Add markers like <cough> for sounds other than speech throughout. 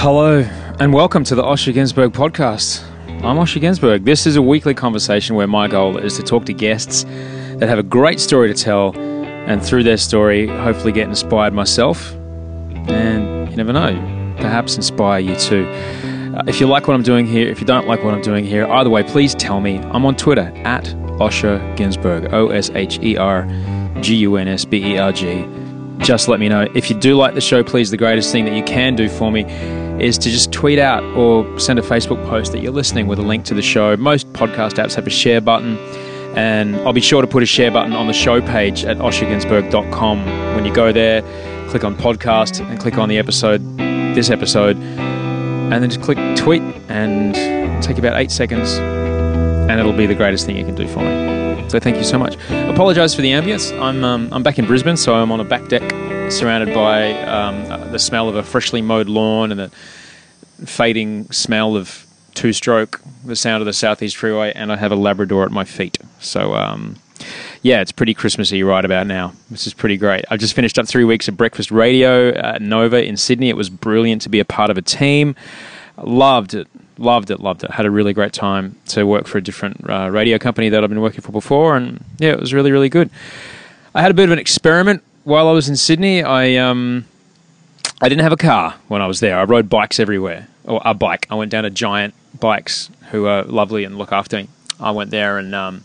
Hello, and welcome to the Osher Günsberg podcast. I'm Osher Günsberg. This is a weekly conversation where my goal is to talk to guests that have a great story to tell, and through their story, hopefully get inspired myself, and you never know, perhaps inspire you too. Uh, if you like what I'm doing here, if you don't like what I'm doing here, either way, please tell me. I'm on Twitter at Osher Günsberg, O S H E R G U N S B E R G just let me know. If you do like the show, please, the greatest thing that you can do for me is to just tweet out or send a Facebook post that you're listening with a link to the show. Most podcast apps have a share button, and I'll be sure to put a share button on the show page at oshergunsberg.com. When you go there, click on podcast and click on the episode, this episode, and then just click tweet and take about eight seconds, and it'll be the greatest thing you can do for me. So thank you so much. Apologise for the ambience. I'm um, I'm back in Brisbane, so I'm on a back deck, surrounded by um, the smell of a freshly mowed lawn and the fading smell of two stroke, the sound of the southeast freeway, and I have a Labrador at my feet. So um, yeah, it's pretty Christmassy right about now. This is pretty great. I've just finished up three weeks of breakfast radio at Nova in Sydney. It was brilliant to be a part of a team. Loved it loved it, loved it. Had a really great time to work for a different uh, radio company that I've been working for before, and yeah, it was really, really good. I had a bit of an experiment while I was in Sydney. I um, I didn't have a car when I was there. I rode bikes everywhere, or a bike. I went down to Giant Bikes, who are lovely and look after me. I went there and um,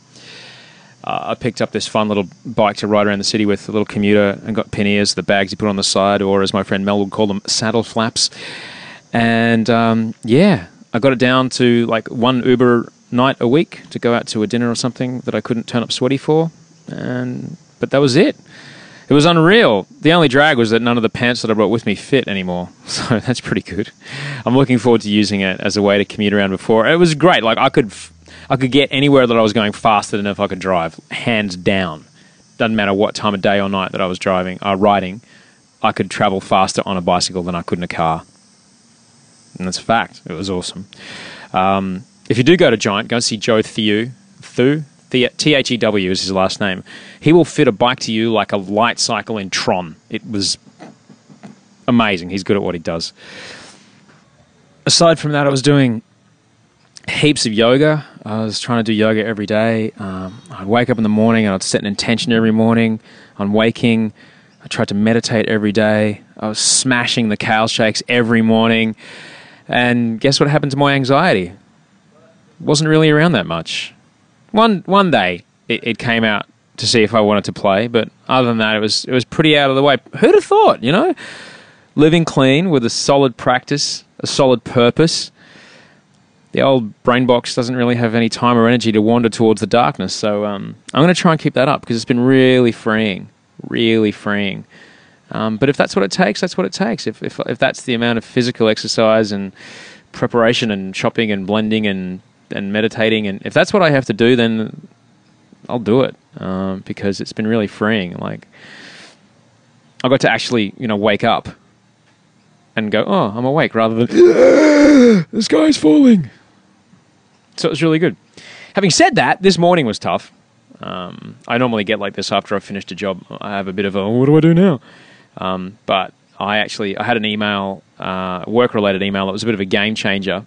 uh, I picked up this fun little bike to ride around the city with, a little commuter, and got panniers, the bags you put on the side, or as my friend Mel would call them, saddle flaps. And um, yeah, I got it down to like one Uber night a week to go out to a dinner or something that I couldn't turn up sweaty for, and but that was it. It was unreal. The only drag was that none of the pants that I brought with me fit anymore, <laughs> so that's pretty good. I'm looking forward to using it as a way to commute around before. It was great. Like I could, I could get anywhere that I was going faster than if I could drive, hands down. Doesn't matter what time of day or night that I was driving, uh, riding, I could travel faster on a bicycle than I could in a car and that's a fact. It was awesome. Um, if you do go to Giant, go and see Joe Thew. Thew? T H E W is his last name. He will fit a bike to you like a light cycle in Tron. It was amazing. He's good at what he does. Aside from that, I was doing heaps of yoga. I was trying to do yoga every day. Um, I'd wake up in the morning and I'd set an intention every morning on waking. I tried to meditate every day. I was smashing the kale shakes every morning. And guess what happened to my anxiety? Wasn't really around that much. One one day it, it came out to see if I wanted to play, but other than that, it was it was pretty out of the way. Who'd have thought? You know, living clean with a solid practice, a solid purpose. The old brain box doesn't really have any time or energy to wander towards the darkness. So um, I'm going to try and keep that up because it's been really freeing, really freeing. Um, but if that's what it takes, that's what it takes. If, if, if that's the amount of physical exercise and preparation and chopping and blending and, and meditating, and if that's what I have to do, then I'll do it um, because it's been really freeing. Like I got to actually, you know, wake up and go, oh, I'm awake, rather than <gasps> the sky's falling. so it was really good. Having said that, this morning was tough. Um, I normally get like this after I've finished a job. I have a bit of a what do I do now? Um, but I actually I had an email, uh, work related email. That was a bit of a game changer,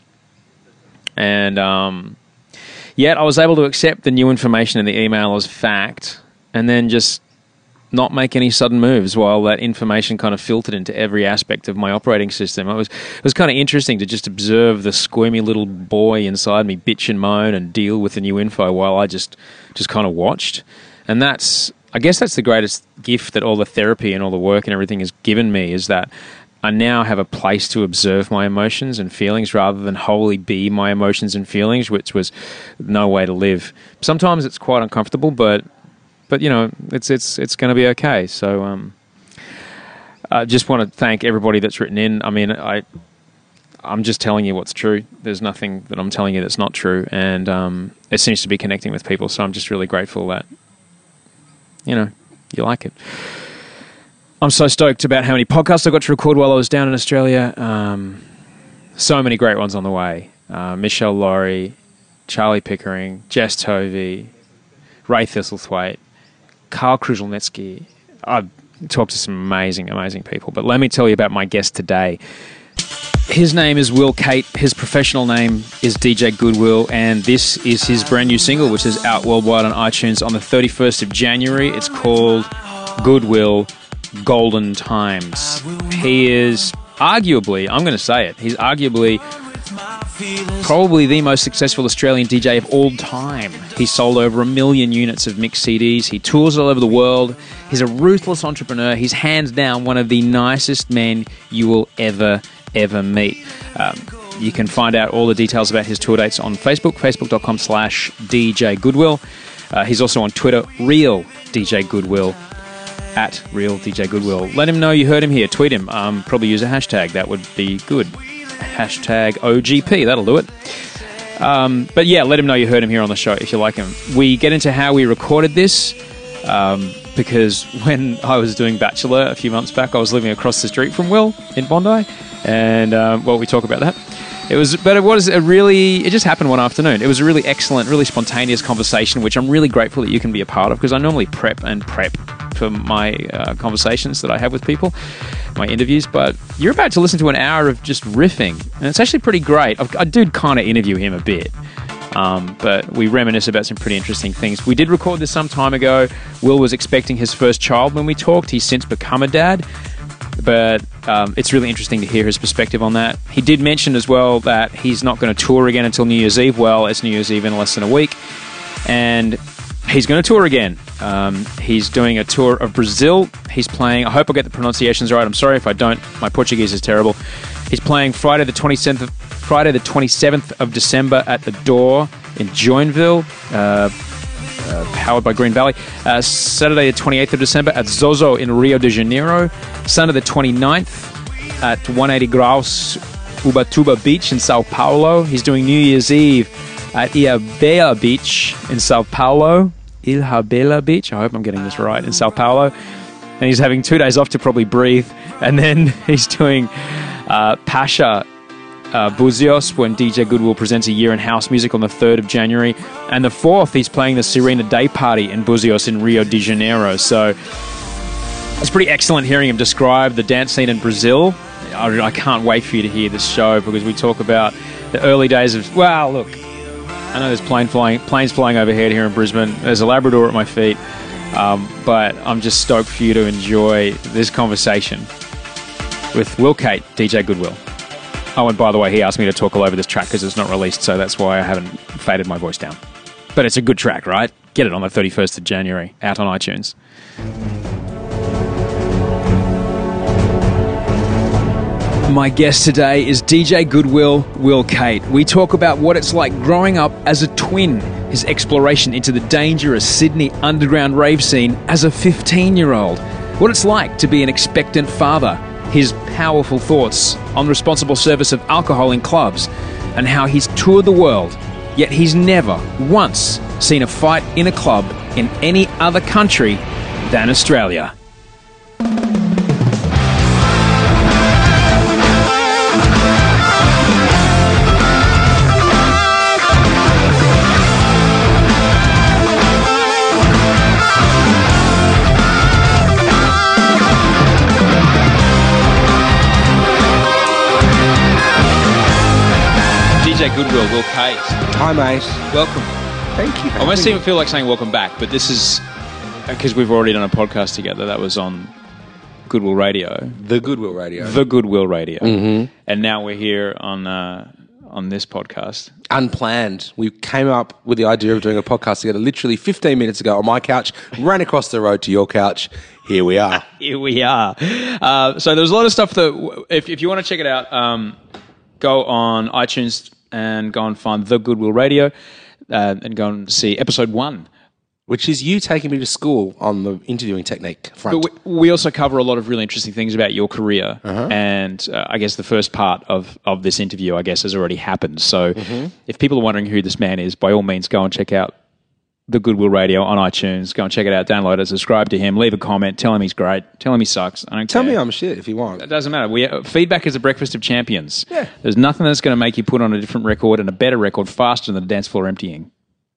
and um, yet I was able to accept the new information in the email as fact, and then just not make any sudden moves while that information kind of filtered into every aspect of my operating system. It was it was kind of interesting to just observe the squirmy little boy inside me bitch and moan and deal with the new info while I just just kind of watched. And that's I guess that's the greatest gift that all the therapy and all the work and everything has given me is that I now have a place to observe my emotions and feelings rather than wholly be my emotions and feelings, which was no way to live. Sometimes it's quite uncomfortable, but but you know, it's it's it's going to be okay. So, um, I just want to thank everybody that's written in. I mean, I I'm just telling you what's true. There's nothing that I'm telling you that's not true, and um, it seems to be connecting with people. So I'm just really grateful that you know you like it. I'm so stoked about how many podcasts I got to record while I was down in Australia. Um, so many great ones on the way. Uh, Michelle Laurie, Charlie Pickering, Jess Tovey, Ray Thistlethwaite, Karl Kruszelnicki. I've talked to some amazing, amazing people. But let me tell you about my guest today. His name is Will Kate. His professional name is DJ Goodwill, and this is his brand new single, which is out worldwide on iTunes on the 31st of January. It's called Goodwill Golden Times. He is arguably, I'm going to say it, he's arguably probably the most successful Australian DJ of all time. He sold over a million units of mixed CDs. He tours all over the world. He's a ruthless entrepreneur. He's hands down one of the nicest men you will ever, ever meet. Um, you can find out all the details about his tour dates on Facebook, facebook.com slash DJ Goodwill. Uh, he's also on Twitter, Real DJ Goodwill, at Real DJ Goodwill. Let him know you heard him here. Tweet him. Um, probably use a hashtag. That would be good hashtag OGP. That'll do it. Um, but yeah, let him know you heard him here on the show if you like him. We get into how we recorded this um, because <laughs> when I was doing Bachelor a few months back, I was living across the street from Will in Bondi, and um, well, we talk about that. It was, but it was a really, it just happened one afternoon. It was a really excellent, really spontaneous conversation, which I'm really grateful that you can be a part of because I normally prep and prep for my uh, conversations that I have with people, my interviews. But you're about to listen to an hour of just riffing, and it's actually pretty great. I, I do kind of interview him a bit. Um, but we reminisce about some pretty interesting things. We did record this some time ago. Will was expecting his first child when we talked. He's since become a dad but um, it's really interesting to hear his perspective on that. He did mention as well that he's not going to tour again until New Year's Eve. Well, it's New Year's Eve in less than a week, and he's going to tour again. Um, he's doing a tour of Brazil. He's playing. I hope I get the pronunciations right. I'm sorry if I don't. My Portuguese is terrible. He's playing Friday the 27th, Friday the 27th of December at the Door in Joinville. Uh, uh, powered by Green Valley. Uh, Saturday, the 28th of December at Zozo in Rio de Janeiro. Sunday, the 29th at 180 Graus Ubatuba Beach in Sao Paulo. He's doing New Year's Eve at Ilhabela Beach in Sao Paulo. Ilhabela Beach. I hope I'm getting this right in Sao Paulo. And he's having two days off to probably breathe. And then <laughs> he's doing uh, Pacha uh, Buzios when DJ Goodwill presents a year in house music on the 3rd of January. And the 4th, he's playing the Serena Day Party in Buzios in Rio de Janeiro. So it's pretty excellent hearing him describe the dance scene in Brazil. I, I can't wait for you to hear this show because we talk about the early days of. Well, look, I know there's plane flying, planes flying overhead here in Brisbane. There's a Labrador at my feet. Um, but I'm just stoked for you to enjoy this conversation with Will Kate, DJ Goodwill. Oh, and by the way, he asked me to talk all over this track because it's not released, so that's why I haven't faded my voice down. But it's a good track, right? Get it on the 31st of January, out on iTunes. My guest today is DJ Goodwill, Will Kate. We talk about what it's like growing up as a twin, his exploration into the dangerous Sydney underground rave scene as a 15 year old, what it's like to be an expectant father, his powerful thoughts on responsible service of alcohol in clubs, and how he's toured the world, yet he's never once seen a fight in a club in any other country than Australia. DJ Goodwill, Will Case. Hi, mate. Welcome. Thank you. I almost even feel like saying welcome back, but this is because we've already done a podcast together. That was on Goodwill Radio, the Goodwill Radio. the Goodwill Radio, mm-hmm. and now we're here on uh, on this podcast. Unplanned. We came up with the idea of doing a podcast together literally 15 minutes ago on my couch, ran across the road to your couch. Here we are. <laughs> Here we are. Uh, so there's a lot of stuff that, if, if you want to check it out, um, go on iTunes and go and find The Goodwill Radio uh, and go and see episode one. Which is you taking me to school on the interviewing technique front. But we, we also cover a lot of really interesting things about your career. And uh, I guess the first part of, of this interview, I guess, has already happened. So if people are wondering who this man is, by all means, go and check out the Goodwill Radio on iTunes. Go and check it out, download it, subscribe to him, leave a comment, tell him he's great, tell him he sucks. I don't care. Tell care. me I'm shit if you want. It doesn't matter. We, uh, feedback is a breakfast of champions. Yeah. There's nothing that's going to make you put on a different record and a better record faster than the dance floor emptying.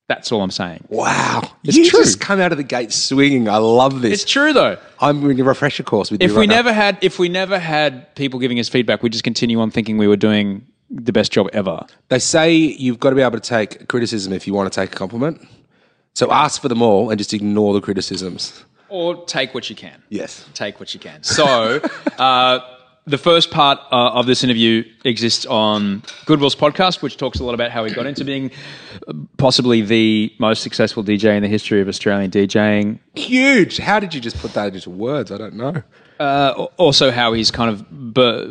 That's all I'm saying. Wow. It's you true. just come out of the gate swinging. I love this. It's true though. I'm in a refresher course with If you we right now. never had, if we never had people giving us feedback, we just continue on thinking we were doing the best job ever. They say you've got to be able to take criticism if you want to take a compliment. So ask for them all and just ignore the criticisms. Or take what you can. Yes. Take what you can. So, <laughs> uh, the first part uh, of this interview exists on Goodwill's podcast, which talks a lot about how he got into being uh, possibly the most successful DJ in the history of Australian DJing. Huge. How did you just put that into words? I don't know. Uh, also, how he's kind of bur-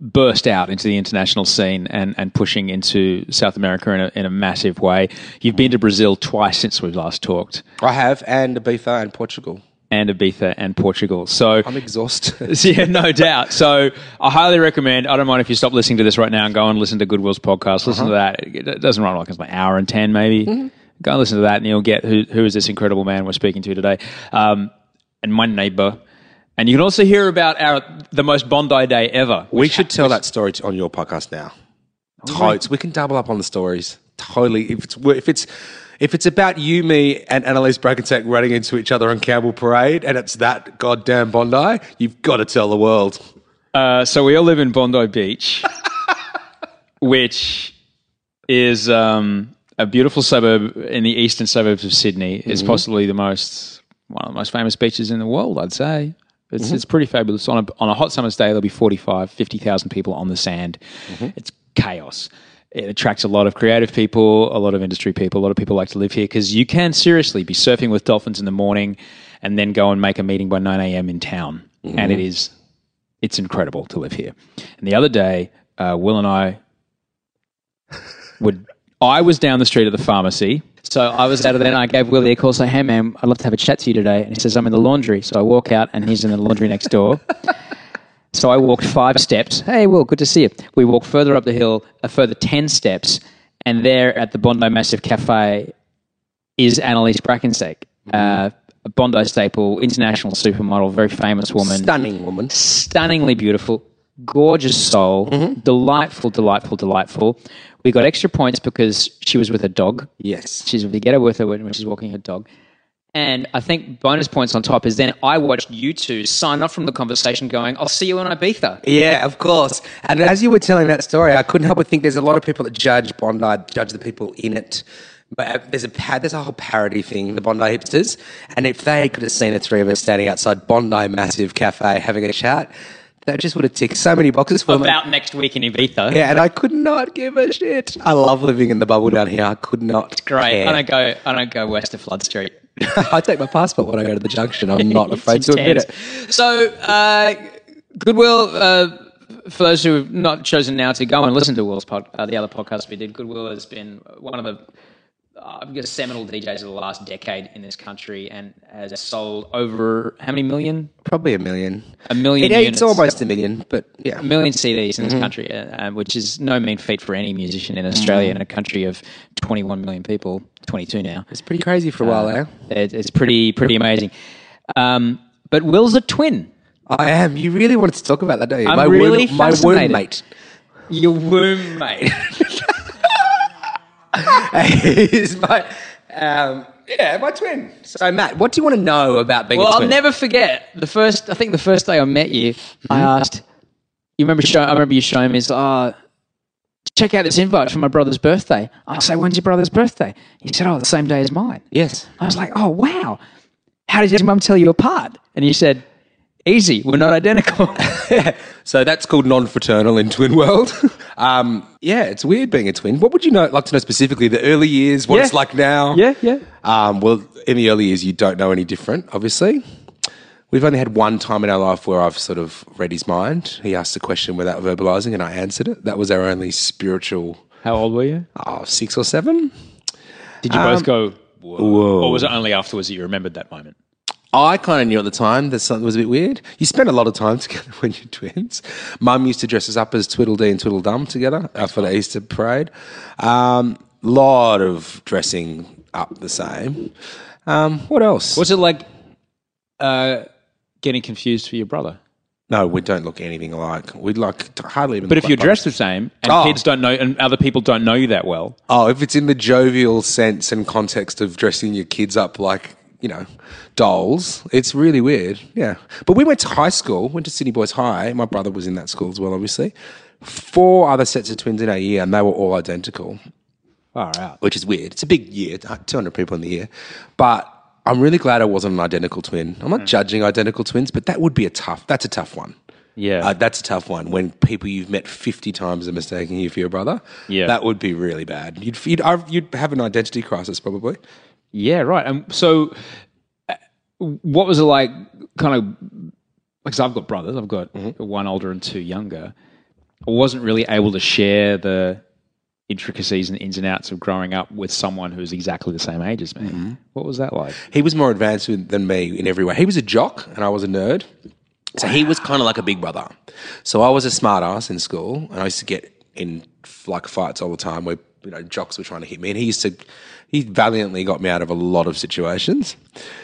burst out into the international scene and, and pushing into South America in a, in a massive way. You've been to Brazil twice since we last talked, I have, and Ibiza and Portugal. and Ibiza and Portugal. So I'm exhausted. <laughs> yeah, no doubt. So I highly recommend. I don't mind if you stop listening to this right now and go and listen to Goodwill's podcast. Listen to that. It doesn't run like it's like an hour and ten, maybe. Go and listen to that, and you'll get who who is this incredible man we're speaking to today, um, and my neighbour. And you can also hear about our the most Bondi day ever. we should tell that story to, on your podcast now. Totes. We can double up on the stories. Totally. If it's if it's if it's about you, me, and Annalise Braakensiek running into each other on Campbell Parade, and it's that goddamn Bondi, you've got to tell the world. Uh, so we all live in Bondi Beach, <laughs> which is um, a beautiful suburb in the eastern suburbs of Sydney. It's possibly the most one of the most famous beaches in the world, I'd say. It's, mm-hmm. it's pretty fabulous. On a, on a hot summer's day, there'll be 45, 50,000 people on the sand. Mm-hmm. It's chaos. It attracts a lot of creative people, a lot of industry people. A lot of people like to live here because you can seriously be surfing with dolphins in the morning and then go and make a meeting by 9 a.m. in town. Mm-hmm. And it is it's incredible to live here. And the other day, uh, Will and I <laughs> would. I was down the street at the pharmacy. So I was out of there and I gave Willie a call saying, Hey man, I'd love to have a chat to you today. And he says, I'm in the laundry. So I walk out and he's in the laundry next door. <laughs> so I walked five steps. Hey Will, good to see you. We walked further up the hill, a further 10 steps. And there at the Bondi Massive Cafe is Annalise Braakensiek, uh, a Bondi staple, international supermodel, very famous woman Stunning woman. stunningly beautiful, gorgeous soul, delightful, delightful, delightful. We got extra points because she was with a dog. Yes. She's we get her with her when she's walking her dog. And I think bonus points on top is then I watched you two sign off from the conversation going, I'll see you in Ibiza. Yeah, of course. And as you were telling that story, I couldn't help but think there's a lot of people that judge Bondi, judge the people in it. But uh, there's a there's a whole parody thing, the Bondi hipsters. And if they could have seen the three of us standing outside Bondi Massive Cafe having a chat, that just would have ticked so many boxes for them. About next week in Ibiza. Yeah, and I could not give a shit. I love living in the bubble down here. I could not. Great. care. I don't go I don't go west of Flood Street. <laughs> I take my passport when I go to the junction. I'm <laughs> not afraid to admit it. So, uh, Goodwill, uh, for those who have not chosen now to go and listen to Will's pod, uh, the other podcast we did, Goodwill has been one of the uh, I guess seminal DJs of the last decade in this country and has sold over how many million? Probably a million. A million It, units. it's almost a million, but yeah. a million CDs in this country, uh, uh, which is no mean feat for any musician in Australia, in a country of 21 million people, 22 now. It's pretty crazy for a while now. It, it's pretty pretty amazing. Um, but Will's a twin. I am. You really wanted to talk about that, don't you? I'm my really womb, my womb mate Your womb mate. <laughs> <laughs> is my um, yeah, my twin. So Matt, what do you want to know about being well, a I'll never forget the first. I think the first day I met you, I asked. You remember? Show, I remember you showing me. Oh, check out this invite for my brother's birthday. I say, when's your brother's birthday? He said, oh, the same day as mine. Yes. I was like, oh, wow. How did your mum tell you apart? And he said, easy, we're not identical. <laughs> So that's called non-fraternal in twin world. <laughs> um, yeah, it's weird being a twin. What would you know, like to know specifically? The early years, what Yeah. it's like now? Yeah, yeah. Um, well, in the early years, you don't know any different, obviously. We've only had one time in our life where I've sort of read his mind. He asked a question without verbalizing, and I answered it. That was our only spiritual, How old were you? oh, six or seven. Did you both go, whoa. whoa. Or was it only afterwards that you remembered that moment? I kind of knew at the time that something was a bit weird. You spend a lot of time <laughs> together when you're twins. Mum used to dress us up as Tweedledee and Tweedledum together uh, for the Easter parade. Um, lot of dressing up the same. Um, what else? Was it like uh, getting confused for your brother? no, we don't look anything alike. We like to hardly even. But if you're dressed the same and Oh. kids don't know and other people don't know you that well, Oh, if it's in the jovial sense and context of dressing your kids up like, you know, dolls, it's really weird. Yeah. But we went to high school, went to Sydney Boys High. My brother was in that school as well, obviously. Four other sets of twins in a year, and they were all identical, far out. which is weird. It's a big year, 200 people in the year. But I'm really glad I wasn't an identical twin. I'm not judging identical twins, but that would be a tough, that's a tough one. Yeah. Uh, that's a tough one. When people you've met 50 times are mistaking you for your brother, Yeah. that would be really bad. You'd, you'd, you'd have an identity crisis probably. Yeah, right. And so, uh, what was it like? Kind of because I've got brothers. I've got one older and two younger. I wasn't really able to share the intricacies and ins and outs of growing up with someone who's exactly the same age as me. What was that like? He was more advanced than me in every way. He was a jock and I was a nerd. So he was kind of like a big brother. So I was a smart ass in school and I used to get in like fights all the time where you know jocks were trying to hit me and he used to he valiantly got me out of a lot of situations.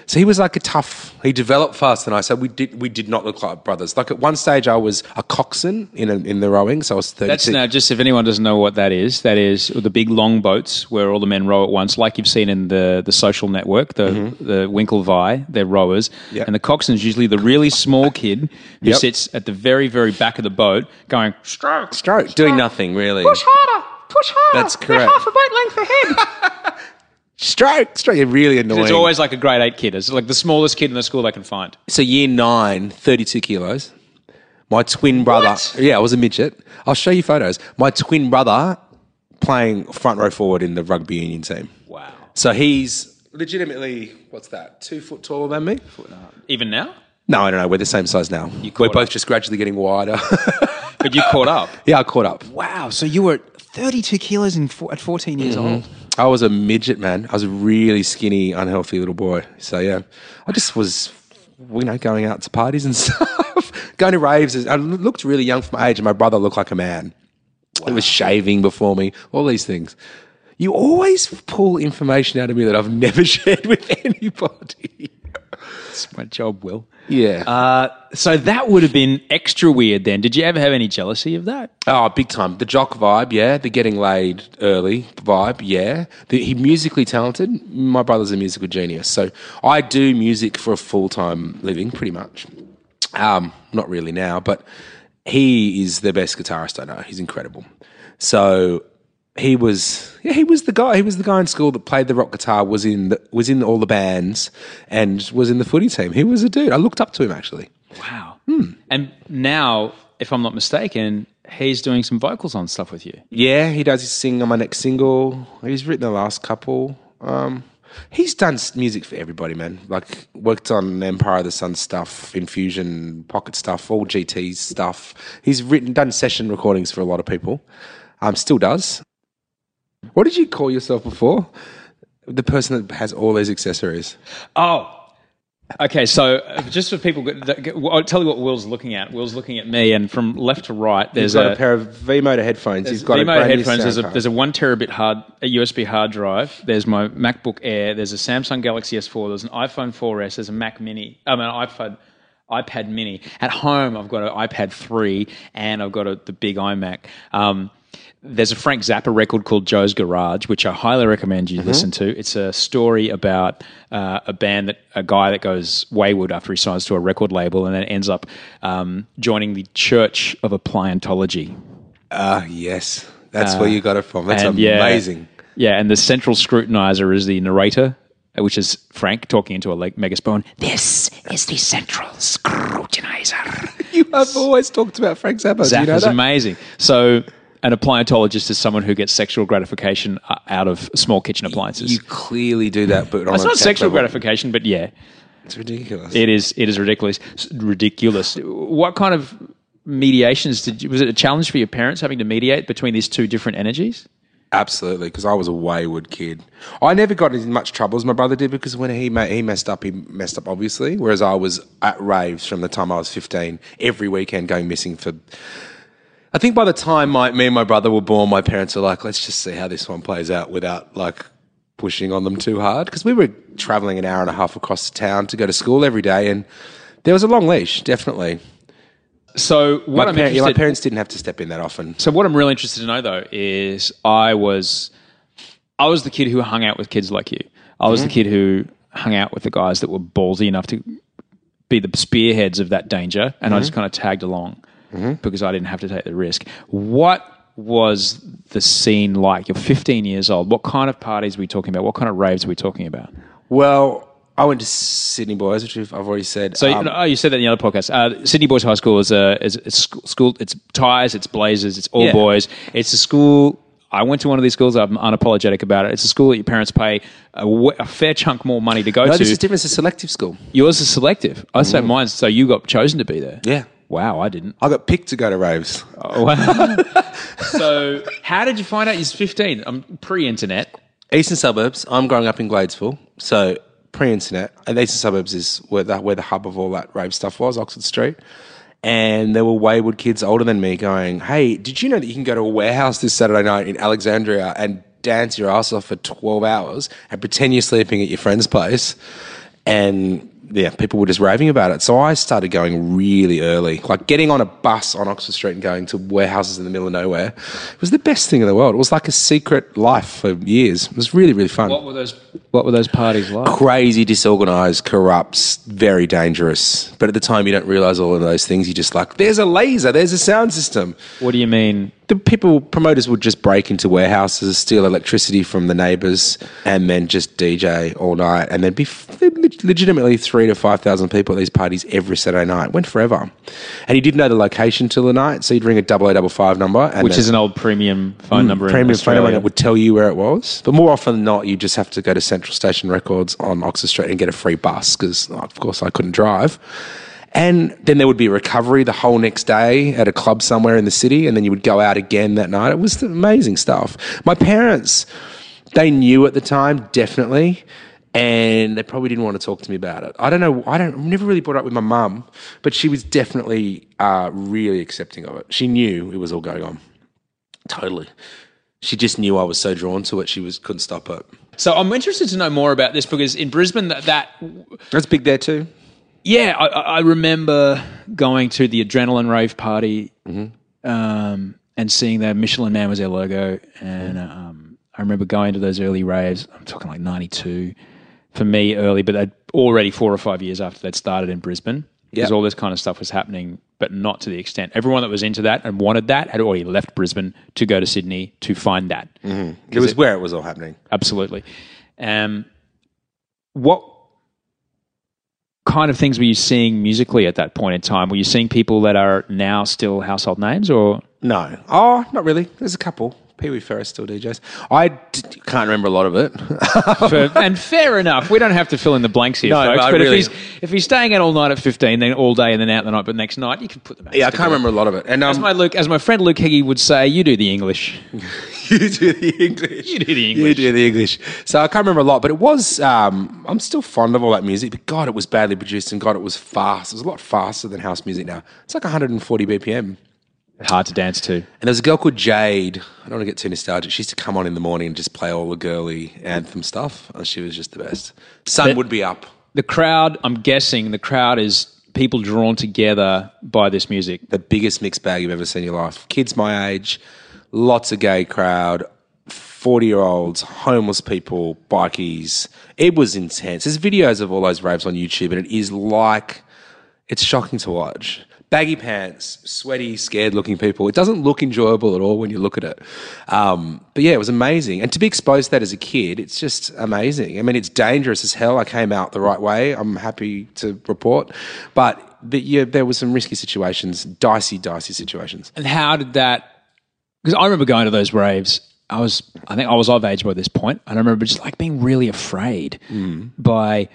So he was like a tough. He developed faster than I said we did we did not look like brothers. Like at one stage, I was a coxswain in a, in the rowing, so I was thirty. That's now just if anyone doesn't know what that is, that is the big long boats where all the men row at once, like you've seen in the the social network, the mm-hmm. the Winklevi, they're rowers, Yep. and the coxswain's usually the really small kid who Yep. sits at the very very back of the boat, going stroke, stroke, doing nothing really. push harder, push harder. That's correct. Half a boat length ahead. <laughs> Stroke, stroke. You're really annoying. it's always like a grade eight kid. It's like the smallest kid in the school they can find. So year nine, 32 kilos. My twin brother. Yeah, I was a midget. I'll show you photos. My twin brother playing front row forward in the rugby union team. Wow. So he's legitimately, what's that, two foot taller than me? Even now, No, I don't know. We're the same size now. We're both up. just gradually getting wider. but you caught up. <laughs> yeah, I caught up. Wow. So you were 32 kilos in four, at 14 years mm-hmm. old. I was a midget, man. I was a really skinny, unhealthy little boy. So yeah, I just was, you know, going out to parties and <laughs> stuff, going to raves. I looked really young for my age, and my brother looked like a man. He was shaving before me. All these things. You always pull information out of me that I've <laughs> never shared with <laughs> anybody. It's my job, Will. Yeah. Uh, so that would have been extra weird then. Did you ever have any jealousy of that? Oh, big time. The jock vibe, yeah. The getting laid early vibe, yeah. The, he musically talented. My brother's a musical genius, so I do music for a full time living, pretty much. Um, not really now, but he is the best guitarist I know. He's incredible. So he was, yeah, he was the guy. He was the guy in school that played the rock guitar, was in the, was in all the bands, and was in the footy team. He was a dude. I looked up to him actually. Wow. And now, if I'm not mistaken, he's doing some vocals on stuff with you. Yeah, he does his sing on my next single. He's written the last couple. Um, he's done music for everybody, man. Like worked on Empire of the Sun stuff, Infusion, Pocket stuff, all GT's stuff. He's written, done session recordings for a lot of people. Um, still does. What did you call yourself before? The person that has all these accessories. Oh. Okay, so uh, just for people, that, I'll tell you what Will's looking at. Will's looking at me, and from left to right, there's there's got a, a, pair of V-Moda headphones. He's got a Vimeo brand new headphones. There's a, sound there's a one terabit hard, a USB hard drive. There's my MacBook Air. There's a Samsung Galaxy S4. There's an iPhone 4S. There's a Mac Mini. I mean, an iPad, iPad Mini. At home, I've got an iPad 3, and I've got a, the big iMac. Um, there's a Frank Zappa record called Joe's Garage, which I highly recommend you listen to. It's a story about uh, a band that a guy that goes wayward after he signs to a record label and then ends up um, joining the Church of Appliantology. Ah, yes. That's where you got it from. That's and yeah, amazing. Yeah, and the central scrutinizer is the narrator, uh, which is Frank talking into a like megaphone. This is the central scrutinizer. <laughs> You have always talked about Frank Zappa. Do you know Zappa's amazing. So, an appliantologist is someone who gets sexual gratification uh, out of small kitchen appliances. You clearly do that, but on it's not sexual level. gratification, but yeah, It's ridiculous. it is. It is ridiculous. Ridiculous. What kind of mediations did you? Was it a challenge for your parents having to mediate between these two different energies? Absolutely, because I was a wayward kid. I never got in much trouble as my brother did because when he ma- he messed up, he messed up obviously. Whereas I was at raves from the time I was fifteen, every weekend going missing for. I think by the time my, me and my brother were born, my parents were like, "Let's just see how this one plays out without like pushing on them too hard." Because we were traveling an hour and a half across the town to go to school every day, and there was a long leash, definitely. So what My, I'm par- yeah, my parents didn't have to step in that often. So what I'm really interested to know though is I was I was the kid who hung out with kids like you. I was the mm-hmm. kid who hung out with the guys that were ballsy enough to be the spearheads of that danger, and I just mm-hmm. kind of tagged along because I didn't have to take the risk. What was the scene like? You're 15 years old. What kind of parties are we talking about? What kind of raves are we talking about? Well, I went to Sydney Boys, which I've already said. So Um, oh, you said that in the other podcast. Uh, Sydney Boys High School is a is, sc- school. It's ties. It's blazers. It's all Yeah. boys. It's a school. I went to one of these schools. I'm unapologetic about it. It's a school that your parents pay a, w- a fair chunk more money to go no, to. this is different. It's a selective school. Yours is selective. I say mine. So you got chosen to be there. Yeah. Wow, I didn't. I got picked to go to raves. Oh, wow. <laughs> so how did you find out? You're 15. I'm pre-internet. Eastern suburbs. I'm growing up in Gladesville, so pre-internet. And the eastern suburbs is where the where the hub of all that rave stuff was, Oxford Street. And there were wayward kids older than me going, "Hey, did you know that you can go to a warehouse this Saturday night in Alexandria and dance your ass off for 12 hours and pretend you're sleeping at your friend's place?" And yeah, people were just raving about it. So I started going really early, like getting on a bus on Oxford Street and going to warehouses in the middle of nowhere. It was the best thing in the world. It was like a secret life for years. It was really, really fun. What were those? What were those parties like? Crazy, disorganized, corrupt, very dangerous. But at the time, you don't realize all of those things. You're just like, there's a laser, there's a sound system. What do you mean? The people, promoters would just break into warehouses, steal electricity from the neighbors, and then just DJ all night. And there'd be f- legitimately three to 5,000 people at these parties every Saturday night. Went forever. And you didn't know the location till the night, so you'd ring a 0055 number. And Which then- is an old premium phone mm, number. in premium phone number that would tell you where it was. But more often than not, you just have to go to Central Station Records on Oxford Street and get a free bus because, of course, I couldn't drive. And then there would be recovery the whole next day at a club somewhere in the city, and then you would go out again that night. It was amazing stuff. My parents, they knew at the time, definitely. And they probably didn't want to talk to me about it. I don't know. I don't. I've never really brought it up with my mum, but she was definitely uh, really accepting of it. She knew it was all going on. Totally. She just knew I was so drawn to it. She was couldn't stop it. So I'm interested to know more about this because in Brisbane, that, that That's big there too. Yeah, I, I remember going to the Adrenaline Rave party um, and seeing that Michelin Man was their logo, and um, I remember going to those early raves. I'm talking like '92 for me, early, but already four or five years after they'd started in Brisbane. Because Yep. all this kind of stuff was happening, but not to the extent. Everyone that was into that and wanted that had already left Brisbane to go to Sydney to find that. It was where it was all happening. Absolutely. Um, what kind of things were you seeing musically at that point in time? Were you seeing people that are now still household names, or No. Oh, not really. There's a couple. Pee Wee Ferris still DJs. I d- can't remember a lot of it. <laughs> For- and fair enough. We don't have to fill in the blanks here, No, folks. I But really- if he's if he's staying out all night at fifteen, then all day and then out the night, but next night you can put them. out. yeah, I can't remember a lot of it. And As um, my Luke, as my friend Luke Higgy would say, <laughs> you do the English. you do the English. You do the English. You English. do the English. So I can't remember a lot, but it was. Um, I'm still fond of all that music, but God, it was badly produced, and God, it was fast. It was a lot faster than house music now. It's like 140 BPM. Hard to dance to. And there was a girl called Jade. I don't want to get too nostalgic. She used to come on in the morning and just play all the girly anthem stuff. And she was just the best. Sun But- would be up. The crowd, I'm guessing, the crowd is people drawn together by this music. The biggest mixed bag you've ever seen in your life. Kids my age, lots of gay crowd, 40 year olds, homeless people, bikies. It was intense. There's videos of all those raves on YouTube, and it is like, it's shocking to watch. Baggy pants, sweaty, scared-looking people. It doesn't look enjoyable at all when you look at it. Um, but yeah, it was amazing, and to be exposed to that as a kid, it's just amazing. I mean, it's dangerous as hell. I came out the right way. I'm happy to report, but. But yeah, there was some risky situations, dicey, dicey situations. And how did that? Because I remember going to those raves. I was, I think I was of age by this point. and I remember just like being really afraid by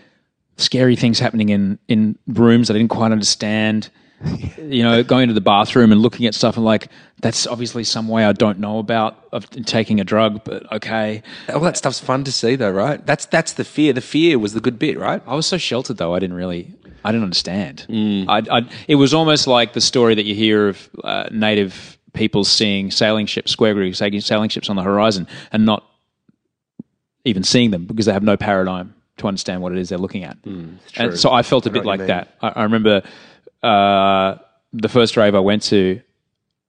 scary things happening in in rooms that I didn't quite understand. <laughs> you know, going to the bathroom and looking at stuff and like that's obviously some way I don't know about of taking a drug, but okay. All that stuff's fun to see, though, right? That's that's the fear. The fear was the good bit, right? I was so sheltered though. I didn't really, I didn't understand. I, I, it was almost like the story that you hear of uh, native people seeing sailing ships, square grid sailing sailing ships on the horizon, and not even seeing them because they have no paradigm to understand what it is they're looking at. and so I felt a bit like that. I, I remember uh, the first rave I went to,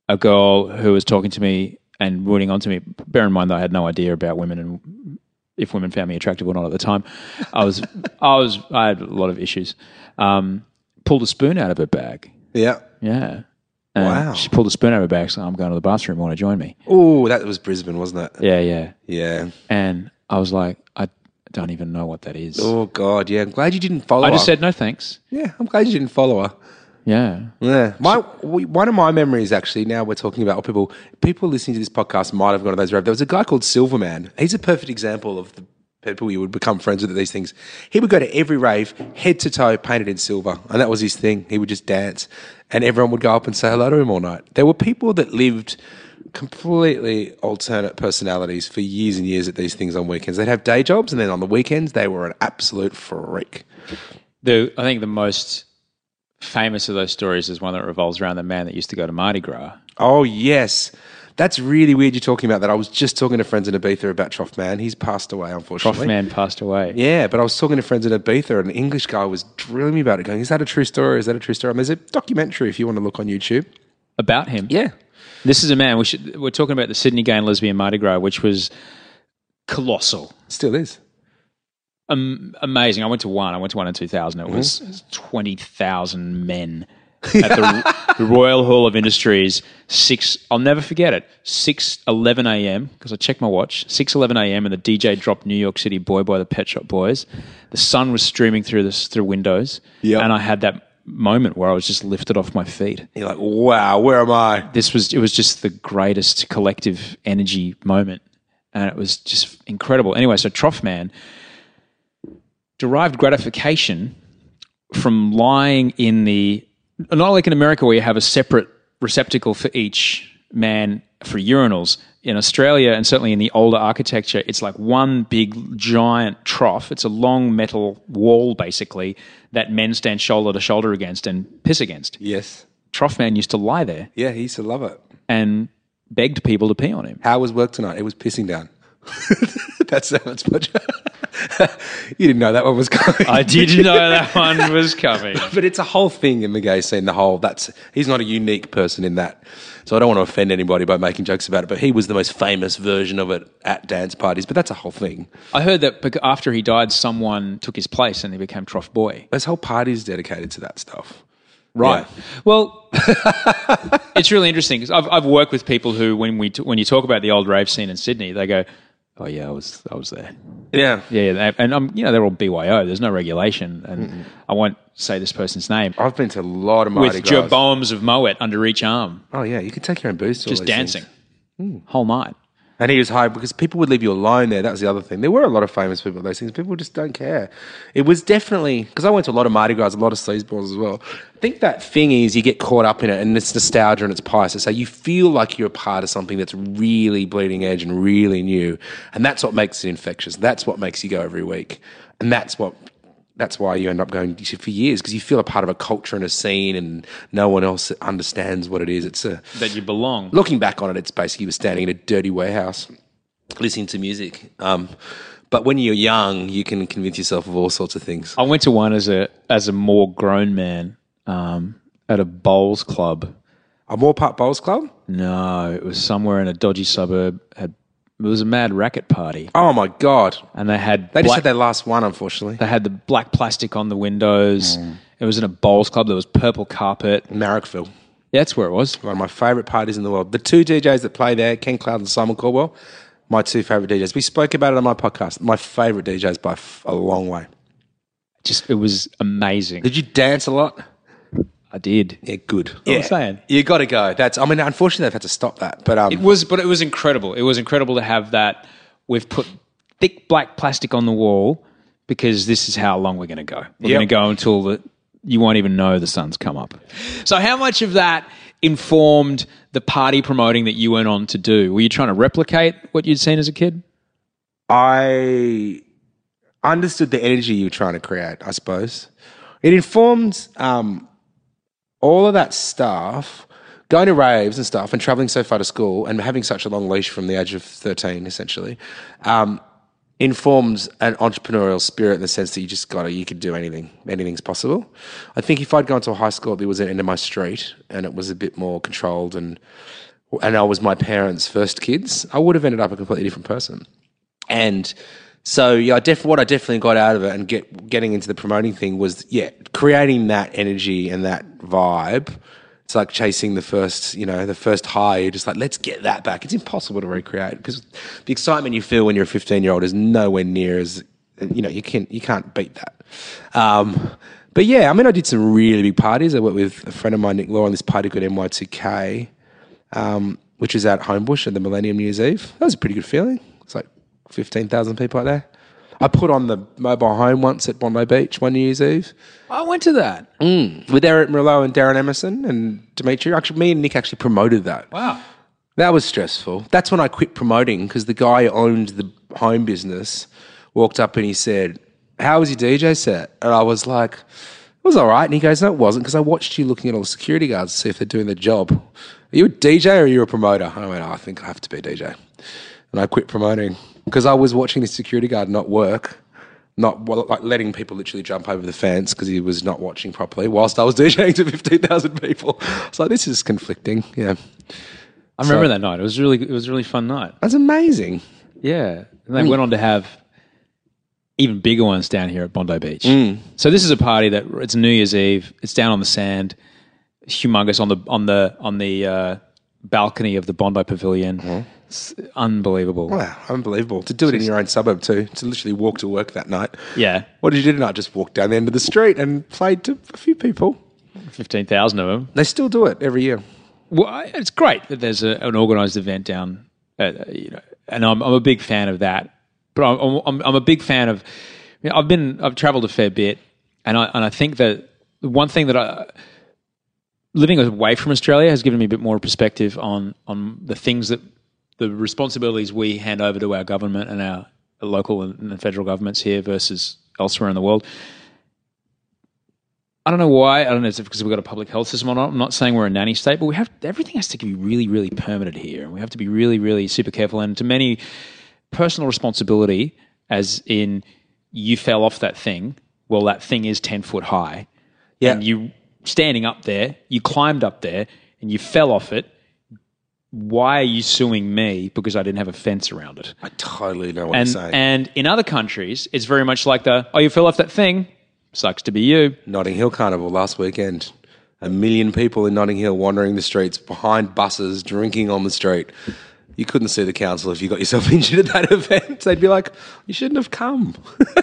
a girl who was talking to me and rooting onto me. Bear in mind that I had no idea about women and if women found me attractive or not at the time. I was, <laughs> I was, I had a lot of issues. Um, pulled a spoon out of her bag. Yeah. Yeah. And Wow. She pulled a spoon out of her bag. So I'm going to the bathroom. Want to join me? Oh, that was Brisbane, wasn't it? Yeah, yeah. Yeah. And I was like, I don't even know what that is. Oh God, yeah. I'm glad you didn't follow. I just her. said no thanks. yeah. I'm glad you didn't follow her. Yeah. Yeah, my we- one of my memories actually. Now we're talking about people. People listening to this podcast might have gone to those raves. There was a guy called Silverman. He's a perfect example of the people you would become friends with at these things. He would go to every rave, head to toe, painted in silver, and that was his thing. He would just dance, and everyone would go up and say hello to him all night. There were people that lived completely alternate personalities for years and years at these things on weekends. They'd have day jobs, and then on the weekends they were an absolute freak. The I think the most famous of those stories is one that revolves around the man that used to go to Mardi Gras. Oh yes, that's really weird. You're talking about that. I was just talking to friends in Ibiza about Trough Man. He's passed away, unfortunately. Trough man passed away. Yeah, but I was talking to friends in Ibiza, and an English guy was drilling me about it, going, "Is that a true story? Is that a true story?" And there's a documentary if you want to look on YouTube. About him. Yeah, This is a man. We should, we're talking about the Sydney Gay and Lesbian Mardi Gras, which was colossal. still is. Um, amazing. I went to one. I went to one in 2000. It Mm-hmm. was 20,000 men <laughs> at the, the Royal Hall of Industries. Six. I'll never forget it. Six eleven a.m. because I checked my watch. Six eleven a.m. and the DJ dropped New York City Boy by the Pet Shop Boys. The sun was streaming through this through windows. Yep. and I had that moment where I was just lifted off my feet. You're like, wow, where am I? This was it was just the greatest collective energy moment, and it was just incredible. Anyway, so Trough Man derived gratification from lying in the not like in America where you have a separate receptacle for each man for urinals. In Australia and certainly in the older architecture, it's like one big giant trough. It's a long metal wall basically that men stand shoulder to shoulder against and piss against. Yes. Trough Man used to lie there Yeah, he used to love it. and begged people to pee on him. How was work tonight? It was pissing down. <laughs> That's how much. <laughs> <laughs> you didn't know that one was coming. I <laughs> did not know that one was coming. <laughs> but it's a whole thing in the gay scene. The whole that's he's not a unique person in that. So I don't want to offend anybody by making jokes about it. But he was the most famous version of it at dance parties. But that's a whole thing. I heard that after he died, someone took his place and he became Trough Boy. There's whole parties dedicated to that stuff. Right. Yeah. Well, it's really interesting because I've, I've worked with people who, when we t- when you talk about the old rave scene in Sydney, they go, "Oh yeah, I was I was there." Yeah. Yeah, they- and um, you know they're all BYO. There's no regulation, and I won't say this person's name. I've been to a lot of Mardi with Gras. jeroboams of Moet under each arm, Oh yeah, you can take your own booze just dancing, things. whole night. And he was high because people would leave you alone there. That was the other thing. There were a lot of famous people at those things. People just don't care. It was definitely because I went to a lot of Mardi Gras, a lot of sleazeballs as well. I think that thing is you get caught up in it and it's nostalgia and it's pious. So you feel like you're a part of something that's really bleeding edge and really new. And that's what makes it infectious. That's what makes you go every week. And that's what that's why you end up going for years because you feel a part of a culture and a scene and no one else understands what it is. It's a That you belong. looking back on it, it's basically you were standing in a dirty warehouse listening to music. Um, but when you're young, you can convince yourself of all sorts of things. I went to one as a as a more grown man um, at a bowls club. A Moore Park Bowls Club? No, it was somewhere in a dodgy suburb. Had it was a mad racket party, Oh my God. and they had They just black- had their last one, unfortunately. they had the black plastic on the windows. Mm. It was in a bowls club. There was purple carpet. Marrickville. Yeah, That's where it was. One of my favourite parties in the world. The two DJs that play there, Ken Cloud and Simon Caldwell, my two favourite DJs. We spoke about it on my podcast. My favourite DJs by f- a long way. Just it was amazing. Did you dance a lot? I did. Yeah, good. what I'm yeah. saying. You got to go. That's. I mean, unfortunately, they've had to stop that. But um, It was, but it was incredible. It was incredible to have that. We've put thick black plastic on the wall because this is how long we're going to go. We're Yep. going to go until the you won't even know the sun's come up. So, how much of that informed the party promoting that you went on to do? Were you trying to replicate what you'd seen as a kid? I understood the energy you were trying to create, I suppose. It informed um, all of that stuff, going to raves and stuff, and traveling so far to school and having such a long leash from the age of 13, essentially, um, informs an entrepreneurial spirit in the sense that you just got to, you could do anything. Anything's possible. I think if I'd gone to a high school that was at the end of my street and it was a bit more controlled and and I was my parents' first kids, I would have ended up a completely different person. And so, yeah, I def- what I definitely got out of it and get getting into the promoting thing was, yeah, creating that energy and that vibe. It's like chasing the first, you know, the first high. You're just like, let's get that back. It's impossible to recreate because the excitement you feel when you're a 15 year old is nowhere near as, you know, you can't you can't beat that. Um, but yeah, I mean, I did some really big parties. I went with a friend of mine, Nick Law, on this party called NY2K um, which was at Homebush at the Millennium New Year's Eve. That was a pretty good feeling. It's like 15,000 people out there. I put on the mobile home once at Bondi Beach one New Year's Eve I went to that. Mm. with Erick Morillo and Darren Emerson and Dimitri. Actually, me and Nick actually promoted that. Wow. That was stressful. That's when I quit promoting because the guy who owned the home business walked up and he said, How was your DJ set? And I was like, It was all right. And he goes, No, it wasn't because I watched you looking at all the security guards to see if they're doing their job. Are you a DJ or are you a promoter? And I went, oh, I think I have to be a DJ. And I quit promoting because I was watching this security guard not work. Not well, like letting people literally jump over the fence because he was not watching properly, whilst I was <laughs> DJing to fifteen thousand people. It's like this is conflicting. Yeah, I remember So- that night. It was really, it was a really fun night. that's amazing. Yeah. And they went on to have even bigger ones down here at Bondi Beach. Mm. So this is a party that it's New Year's Eve. It's down on the sand, humongous on the on the on the uh, balcony of the Bondi Pavilion. It's unbelievable. Wow, unbelievable to do it in your own suburb too. To literally walk to work that night. Yeah, What did you do tonight? Just walk down the end of the street and played to a few people. fifteen thousand of them. They still do it every year. Well, it's great that there's a, an organised event down, uh, you know, and I'm, I'm a big fan of that. But I'm, I'm, I'm a big fan of. You know, I've been I've travelled a fair bit, and I and I think that the one thing that I living away from Australia has given me a bit more perspective on on the things that the responsibilities we hand over to our government and our local and, federal governments here versus elsewhere in the world. I don't know why. I don't know if it's because we've got a public health system or not. I'm not saying we're a nanny state, but we have everything has to be really, really permanent here, and we have to be really, really super careful. And to many, personal responsibility, as in you fell off that thing. Well, that thing is ten foot high. Yeah. And you standing up there, you climbed up there, and you fell off it. Why are you suing me because I didn't have a fence around it? I totally know what And you're saying. and in other countries, it's very much like the oh, you fell off that thing. Sucks to be you. Notting Hill Carnival last weekend. A million people in Notting Hill wandering the streets behind buses, drinking on the street. You couldn't see the council if you got yourself <laughs> injured at that event. They'd be like, you shouldn't have come. <laughs>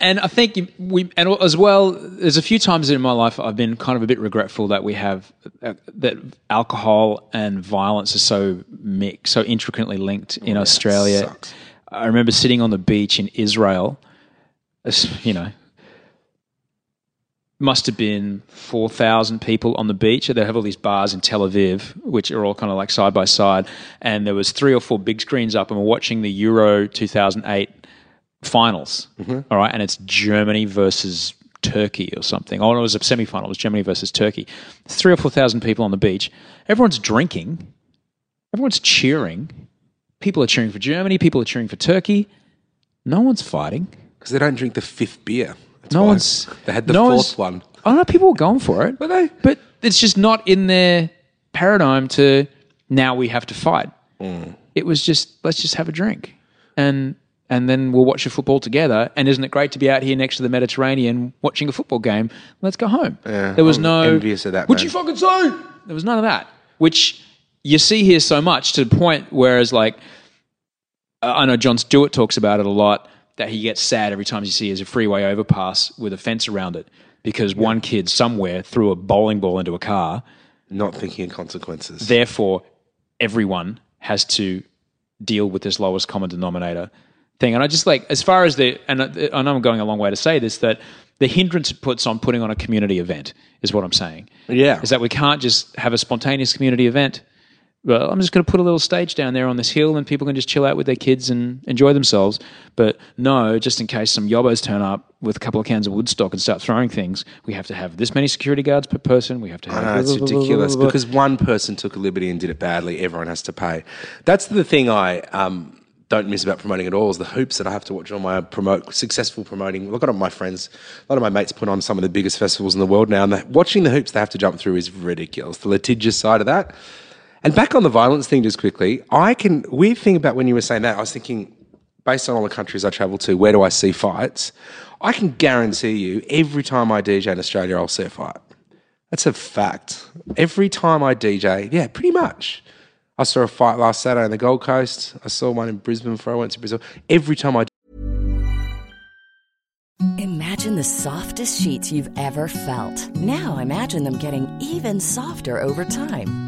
And I think we, and as well, there's a few times in my life I've been kind of a bit regretful that we have uh, that alcohol and violence are so mixed, so intricately linked in Australia. sucks. I remember sitting on the beach in Israel. You know, must have been four thousand people on the beach. They have all these bars in Tel Aviv, which are all kind of like side by side, and there was three or four big screens up, and we're watching the Euro 2008 finals. all right, and it's Germany versus Turkey or something. Oh, it was a semi final. It was Germany versus Turkey. Three or four thousand people on the beach. Everyone's drinking. Everyone's cheering. People are cheering for Germany. People are cheering for Turkey. No one's fighting. Because they don't drink the fifth beer. That's No one's. They had the no fourth one. I know people were going for it. Were they? But it's just not in their paradigm to now we have to fight. Mm. It was just let's just have a drink. And and then we'll watch the football together. And isn't it great to be out here next to the Mediterranean watching a football game? Let's go home. Yeah, there was I'm no envious of that, What you fucking say? There was none of that, which you see here so much to the point. Whereas, like, I know John Stewart talks about it a lot. That he gets sad every time he sees a freeway overpass with a fence around it because one kid somewhere threw a bowling ball into a car. Not thinking of consequences. Therefore, everyone has to deal with this lowest common denominator thing. And I just like, as far as the, and I know I'm going a long way to say this, that the hindrance it puts on putting on a community event is what I'm saying. Yeah. Is that we can't just have a spontaneous community event. Well, I'm just going to put a little stage down there on this hill and people can just chill out with their kids and enjoy themselves. But no, just in case some yobbos turn up with a couple of cans of Woodstock and start throwing things, we have to have this many security guards per person. We have to have. I know, it's ridiculous because one person took a liberty and did it badly, everyone has to pay. That's the thing I um, don't miss about promoting at all is the hoops that I have to watch on my promote successful promoting. Look at my friends, a lot of my mates put on some of the biggest festivals in the world now, and the, watching the hoops they have to jump through is ridiculous. The litigious side of that. And back on the violence thing, just quickly, I can weird thing about when you were saying that, I was thinking, based on all the countries I travel to, where do I see fights? I can guarantee you, every time I DJ in Australia, I'll see a fight. That's a fact. Every time I DJ, yeah, pretty much. I saw a fight last Saturday on the Gold Coast. I saw one in Brisbane before I went to Brazil. Every time I Imagine the softest sheets you've ever felt. Now imagine them getting even softer over time.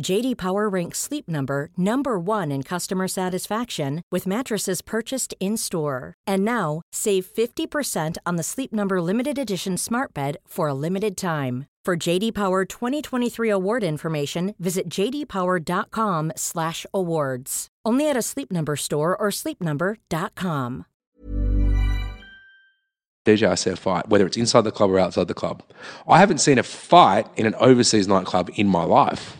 JD Power ranks Sleep Number number 1 in customer satisfaction with mattresses purchased in-store. And now, save 50% on the Sleep Number limited edition Smart Bed for a limited time. For JD Power 2023 award information, visit jdpower.com/awards. Only at a Sleep Number store or sleepnumber.com. DJ, a fight, whether it's inside the club or outside the club. I haven't seen a fight in an overseas nightclub in my life.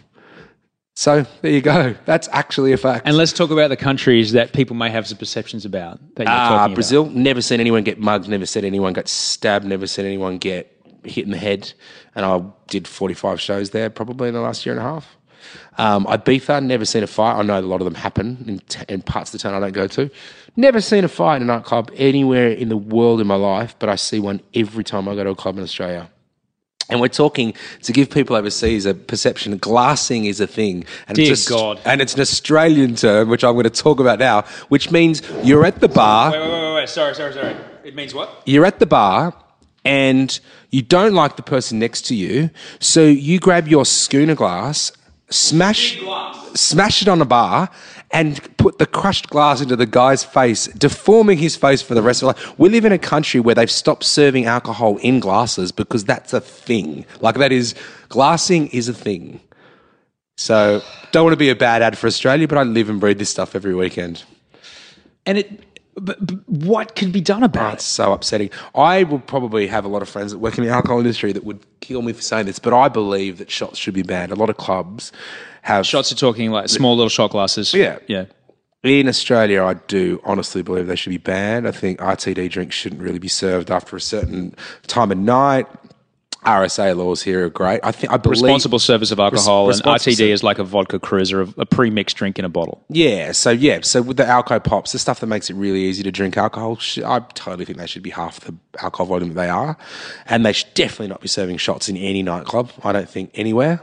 So there you go. That's actually a fact. And let's talk about the countries that people may have some perceptions about. That you're Ah, talking Brazil, never seen anyone get mugged, never seen anyone get stabbed, never seen anyone get hit in the head. And I did 45 shows there probably in the last year and a half. Um, Ibiza, never seen a fight. I know a lot of them happen in, t- in parts of the town I don't go to. Never seen a fight in a nightclub anywhere in the world in my life, but I see one every time I go to a club in Australia. And we're talking to give people overseas a perception. Glassing is a thing, and Dear it's a- God. and it's an Australian term, which I'm going to talk about now, which means you're at the bar Wait, wait, wait, wait. Sorry, sorry, sorry. It means what? you're at the bar and you don't like the person next to you, so you grab your schooner glass, smash, smash it on a bar, and put the crushed glass into the guy's face, deforming his face for the rest of life. We live in a country where they've stopped serving alcohol in glasses because that's a thing. Like that is glassing is a thing. So don't want to be a bad ad for Australia, but I live and breathe this stuff every weekend. And it. But, but what can be done about It's so upsetting. I will probably have a lot of friends that work in the alcohol industry that would kill me for saying this, but I believe that shots should be banned. A lot of clubs have Shots are talking like small little shot glasses. Yeah. Yeah. In Australia, I do honestly believe they should be banned. I think RTD drinks shouldn't really be served after a certain time of night. RSA laws here are great. I think I believe Responsible service of alcohol Res- and RTD is like a vodka cruiser, a, a pre-mixed drink in a bottle. Yeah, so yeah, so with the alcohol pops, the stuff that makes it really easy to drink alcohol, I totally think they should be half the alcohol volume that they are, and they should definitely not be serving shots in any nightclub. I don't think anywhere.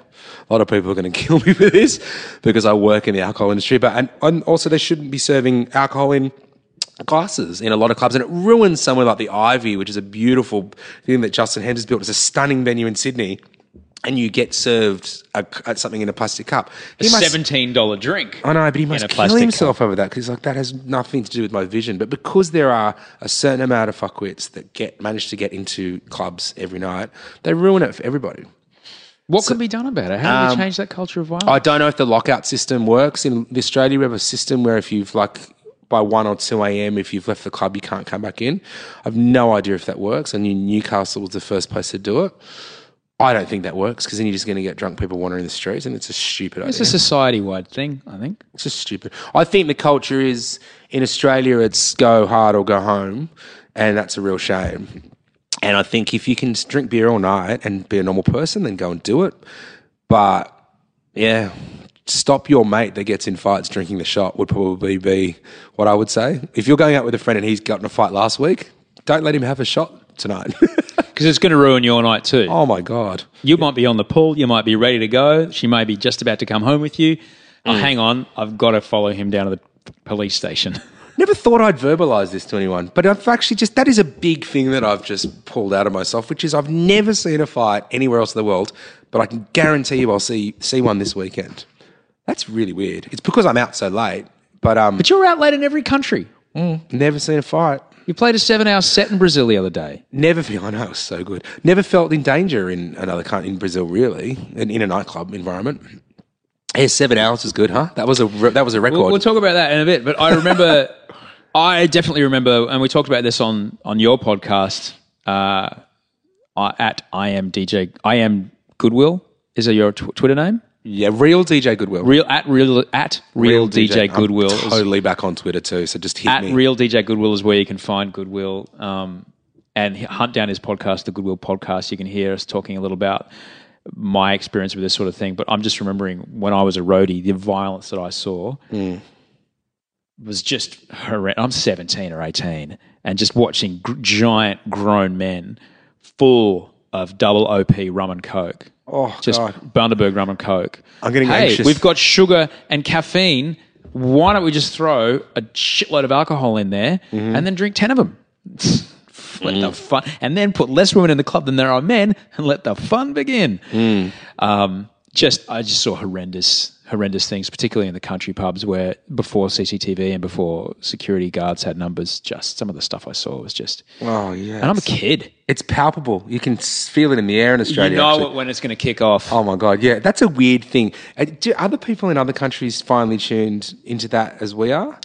A lot of people are going <laughs> to kill me for this because I work in the alcohol industry, but and, and also they shouldn't be serving alcohol in glasses in a lot of clubs, and it ruins somewhere like the Ivy, which is a beautiful thing that Justin Hemmes has built. It's a stunning venue in Sydney. and you get served a, a- something in a plastic cup. He must- Seventeen dollar drink. I know, but he must kill himself over that because like that has nothing to do with my vision. But because there are a certain amount of fuckwits that get manage to get into clubs every night, they ruin it for everybody. What can be done about it? How do Um, you change that culture of violence? I don't know if the lockout system works in Australia. We have a system where if you've like by one or two a.m. if you've left the club, you can't come back in. I've no idea if that works. I knew Newcastle was the first place to do it. I don't think that works because then you're just going to get drunk people wandering the streets, and it's a stupid it's idea. a society wide thing, I think. It's just stupid. I think the culture is in Australia, it's go hard or go home, and that's a real shame. And I think if you can drink beer all night and be a normal person, then go and do it. But yeah, stop your mate that gets in fights drinking the shot would probably be what I would say. If you're going out with a friend and he's got in a fight last week, don't let him have a shot tonight. <laughs> Because it's going to ruin your night too. oh my god. You might be on the pool, you might be ready to go. She may be just about to come home with you. Oh, Mm. hang on, I've got to follow him down to the police station. <laughs> Never thought I'd verbalize this to anyone, but I've actually just that is a big thing that I've just pulled out of myself, which is I've never seen a fight anywhere else in the world, but I can guarantee you I'll see see one this weekend. That's really weird. It's because I'm out so late, but um, But you're out late in every country. never seen a fight. You played a seven hour set in Brazil the other day. Never, <laughs> I know it was so good. Never felt in danger in another country in Brazil, really, in, in a nightclub environment. Yeah, seven hours was good, huh? That was a re- that was a record. We'll, we'll talk about that in a bit. But I remember, <laughs> I definitely remember, and we talked about this on on your podcast uh, I- at I am DJ. I am Goodwill. Is that your tw- Twitter name? Yeah, real DJ Goodwill. Real at real at real, DJ, I'm Goodwill. totally back on Twitter too. So just hit at me. real DJ Goodwill is where you can find Goodwill um, and hunt down his podcast, the Goodwill Podcast. You can hear us talking a little about my experience with this sort of thing. But I'm just remembering when I was a roadie, the violence that I saw was just horrendous. I'm 17 or 18, and just watching gr- giant grown men full of double OP rum and coke. Oh, just God. Bundaberg rum and coke. I'm getting hey, anxious. We've got sugar and caffeine. Why don't we just throw a shitload of alcohol in there Mm-hmm. and then drink 10 of them? <laughs> let Mm. the fun, and then put less women in the club than there are men and let the fun begin. Mm. Um, just, I just saw horrendous, horrendous things, particularly in the country pubs where before CCTV and before security guards had numbers, just some of the stuff I saw was just, Oh yeah, and I'm a kid. It's palpable. You can feel it in the air in Australia. you know actually. when it's going to kick off. Oh my god, yeah, that's a weird thing. Uh, Do other people in other countries finally tuned into that as we are?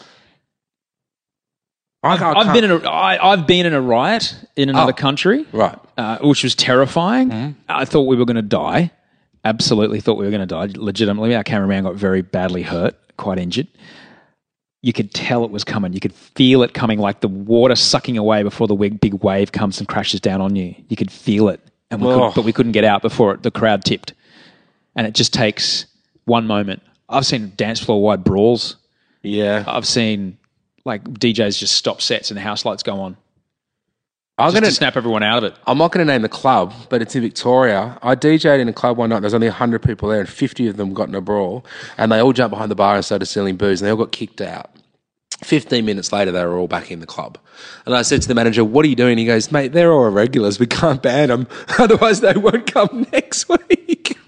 I, I I've been in a, I, I've been in a riot in another Oh. country, right. uh, which was terrifying. Mm-hmm. I thought we were going to die. Absolutely thought we were going to die. Legitimately, our cameraman got very badly hurt, quite injured. You could tell it was coming. You could feel it coming, like the water sucking away before the big, big wave comes and crashes down on you. You could feel it, and we Oh. couldn't, but we couldn't get out before it, the crowd tipped. And it just takes one moment. I've seen dance floor wide brawls. Yeah, I've seen like DJs just stop sets and the house lights go on I'm just gonna to snap everyone out of it. I'm not going to name the club, but it's in Victoria. I DJ'd in a club one night. There's only 100 people there, and 50 of them got in a brawl. And they all jumped behind the bar and started selling booze, and they all got kicked out. 15 minutes later, they were all back in the club. And I said to the manager, What are you doing? He goes, Mate, they're all regulars. We can't ban them. <laughs> Otherwise, they won't come <laughs> next week.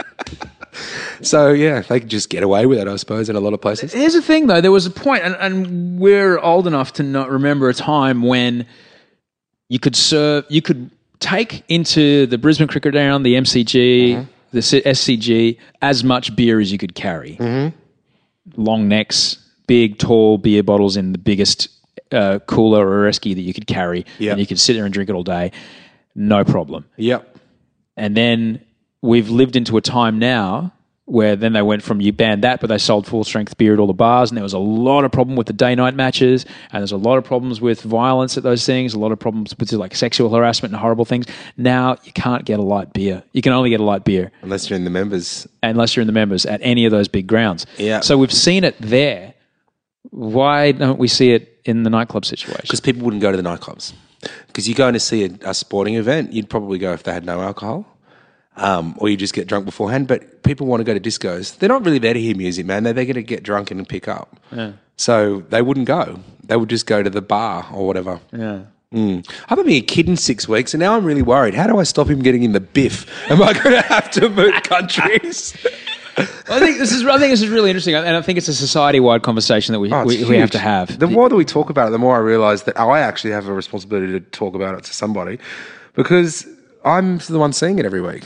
<laughs> so, yeah, they can just get away with it, I suppose, in a lot of places. Here's the thing, though. There was a point, and, and we're old enough to not remember a time when you could serve, you could take into the Brisbane Cricket Ground, the MCG, the SCG, as much beer as you could carry. Long necks, big, tall beer bottles in the biggest uh, cooler or esky that you could carry, Yeah. and you could sit there and drink it all day, no problem. Yep. And then we've lived into a time now where then they went from you banned that, but they sold full strength beer at all the bars, and there was a lot of problem with the day night matches, and there's a lot of problems with violence at those things, a lot of problems with like sexual harassment and horrible things. Now you can't get a light beer. You can only get a light beer Unless you're in the members. unless you're in the members at any of those big grounds. Yeah. So we've seen it there. Why don't we see it in the nightclub situation? Because people wouldn't go to the nightclubs. Because you go in to see a, a sporting event, you'd probably go if they had no alcohol. Um, or you just get drunk beforehand. But people want to go to discos. They're not really there to hear music, man. They're there to get drunk and pick up. Yeah. So they wouldn't go. They would just go to the bar or whatever. Yeah. I haven't been a kid in six weeks, and now I'm really worried. How do I stop him getting in the biff? Am I going to have to move countries? <laughs> I think this is. I think this is really interesting, and I think it's a society-wide conversation that we, Oh, we, we have to have. The more that we talk about it, the more I realise that I actually have a responsibility to talk about it to somebody because I'm the one seeing it every week.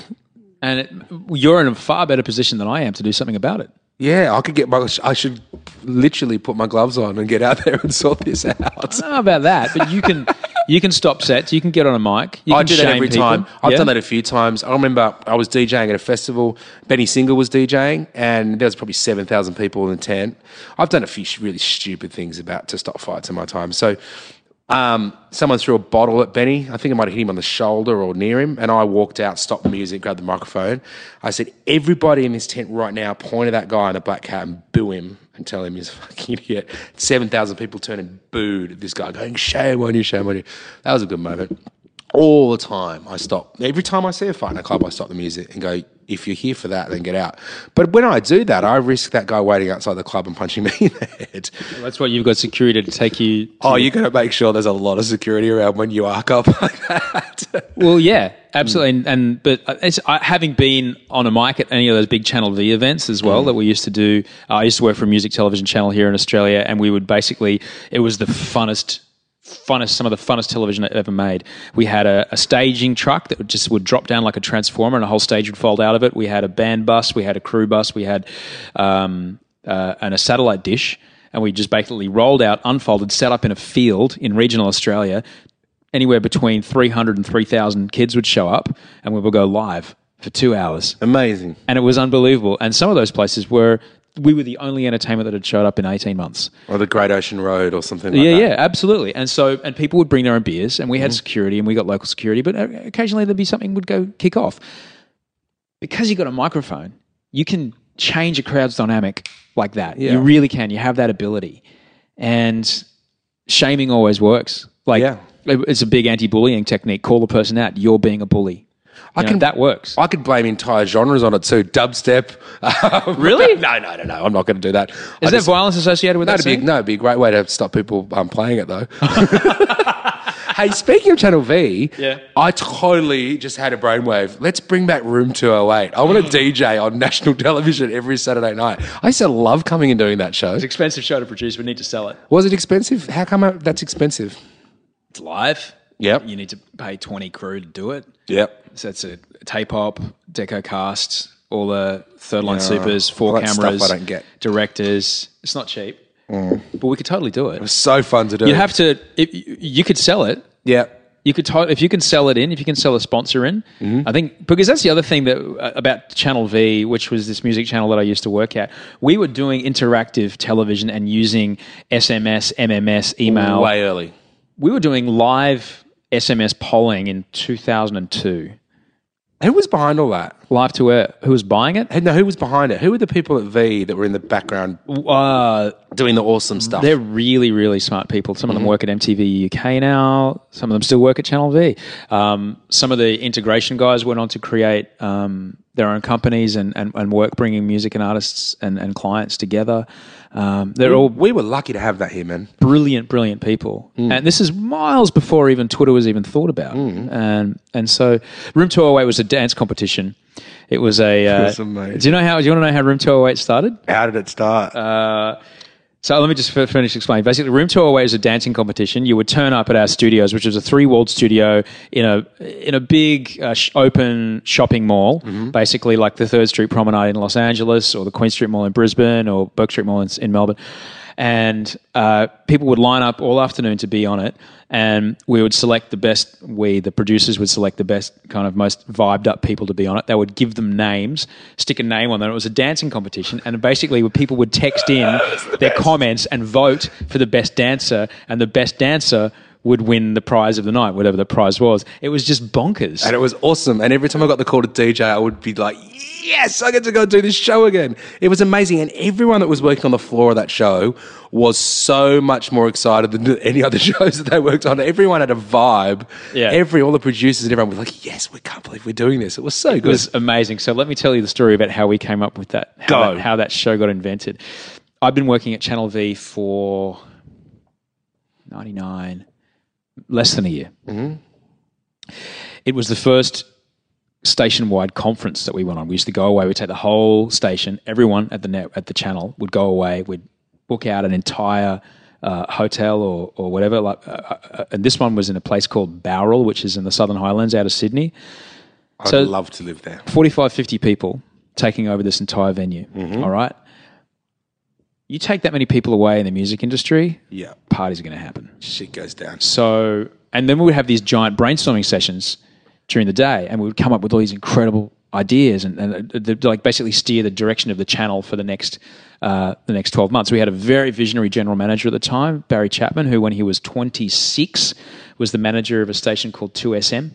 and it, you're in a far better position than I am to do something about it. Yeah, I could get my. I should literally put my gloves on and get out <laughs> there and sort this out. I don't know about that, but you can <laughs> you can stop sets. You can get on a mic. You I can do that every people. time. I've Yeah? done that a few times. I remember I was DJing at a festival. Benny Singer was DJing, and there was probably seven thousand people in the tent. I've done a few really stupid things about to stop fights in my time. So, um, someone threw a bottle at Benny. I think it might have hit him on the shoulder or near him, and I walked out, stopped the music, grabbed the microphone. I said, "Everybody in this tent right now, point at that guy in the black hat and boo him." And tell him he's a <laughs> fucking idiot. Seven thousand people turned and booed at this guy, going, "Shame on you, shame on you." That was a good moment all the time. I stop every time I see a fight in a club. I stop the music and go. If you're here for that, then get out. But when I do that, I risk that guy waiting outside the club and punching me <laughs> in the head. That's why you've got security to take you. Oh, you got to make sure there's a lot of security around when you arc up <laughs> like that. Well, yeah, absolutely. And, and but it's, I, having been on a mic at any of those big Channel V events as well mm. that we used to do, I used to work for a music television channel here in Australia, and we would basically it was the funnest. Funnest, some of the funnest television I ever made. We had a, a staging truck that would just would drop down like a transformer, and a whole stage would fold out of it. We had a band bus, we had a crew bus, we had um, uh, and a satellite dish, and we just basically rolled out, unfolded, set up in a field in regional Australia, anywhere between 300 and 3,000 kids would show up and we would go live for two hours. Amazing. And it was unbelievable. And some of those places were, we were the only entertainment that had showed up in 18 months. Or the Great Ocean Road or something like yeah, that. yeah, absolutely. And so, and people would bring their own beers and we had security and we got local security, but uh, occasionally there'd be something would go kick off. Because you got a microphone, you can change a crowd's dynamic like that. Yeah. You really can. You have that ability. And shaming always works. Like, Yeah. it's a big anti-bullying technique. Call the person out. You're being a bully. I You know, can that works. I could blame entire genres on it too. Dubstep. Um, <laughs> Really? no, no, no, no. I'm not going to do that. Is I there just- violence associated with that? be, no, it'd be a great way to stop people um, playing it though. <laughs> <laughs> hey, speaking of Channel V, Yeah. I totally just had a brainwave. Let's bring back Room 208. I want to <gasps> DJ on national television every Saturday night. I used to love coming and doing that show. It's an expensive show to produce. We need to sell it. Was it expensive? How come that's expensive? It's live. Yep. You need to pay 20 crew to do it. Yep. So it's a tape op, deco cast, all the third line Yeah, supers, four cameras, I don't get. Mm. directors. It's not cheap, but we could totally do it. It was so fun to do. You have to. If, you could sell it. Yeah. You could to- if you can sell it in, if you can sell a sponsor in. Mm-hmm. I think because that's the other thing that uh, about Channel V, which was this music channel that I used to work at. We were doing interactive television and using SMS, MMS, email. Way early. We were doing live SMS polling in 2002. Who was behind all that? Live to air. Who was buying it? Hey, No, who was behind it? Who were the people at V that were in the background Uh, doing the awesome stuff? they're really, really smart people. Some of Mm-hmm. them work at MTV UK now. Some of them still work at Channel V. Um, some of the integration guys went on to create um, their own companies and, and, and work bringing music and artists and, and clients together. Um, they're all we were lucky to have that here, man. brilliant, brilliant people. Mm. And this is miles before even Twitter was even thought about. And and so Room 208 was a dance competition. It was a. <laughs> Uh, That's amazing. do you know how? Do you want to know how Room 208 started? How did it start? Uh, so let me just fi- finish explaining. Basically, Room 208 is a dancing competition. You would turn up at our studios, which is a three-walled studio in a in a big uh, sh- open shopping mall, basically like the Third Street Promenade in Los Angeles, or the Queen Street Mall in Brisbane, or Bourke Street Mall in, in Melbourne. And uh, people would line up all afternoon to be on it, and we would select the best. We, the producers, would select the best, kind of most vibed up people to be on it. They would give them names, stick a name on them. It was a dancing competition, and basically, people would text in their comments and vote for the best dancer, and the best dancer would win the prize of the night, whatever the prize was. It was just bonkers. and it was awesome. And every time I got the call to DJ, I would be like, yes, I get to go do this show again. It was amazing. And everyone that was working on the floor of that show was so much more excited than <laughs> any other <laughs> shows that they worked on. Everyone had a vibe. Yeah. Every, all the producers and everyone was like, yes, we can't believe we're doing this. It was so It good. It was amazing. So let me tell you the story about how we came up with that, how, Go. that, how that show got invented. I've been working at Channel V for 99, less than a year. It was the first station wide conference that we went on. We used to go away. We'd take the whole station. Everyone at the net at the channel would go away. We'd book out an entire uh, hotel or or whatever. Like, uh, uh, and this one was in a place called Bowral, which is in the Southern Highlands out of Sydney. I'd So- love to live there. 45, 50 people taking over this entire venue. All right. You take that many people away in the music industry, Yeah, parties are going to happen. shit goes down. So, and then we would have these giant brainstorming sessions during the day, and we would come up with all these incredible ideas and, and uh, the, like basically steer the direction of the channel for the next uh, the next twelve months. We had a very visionary general manager at the time, Barry Chapman, who when he was twenty six was the manager of a station called Two SM.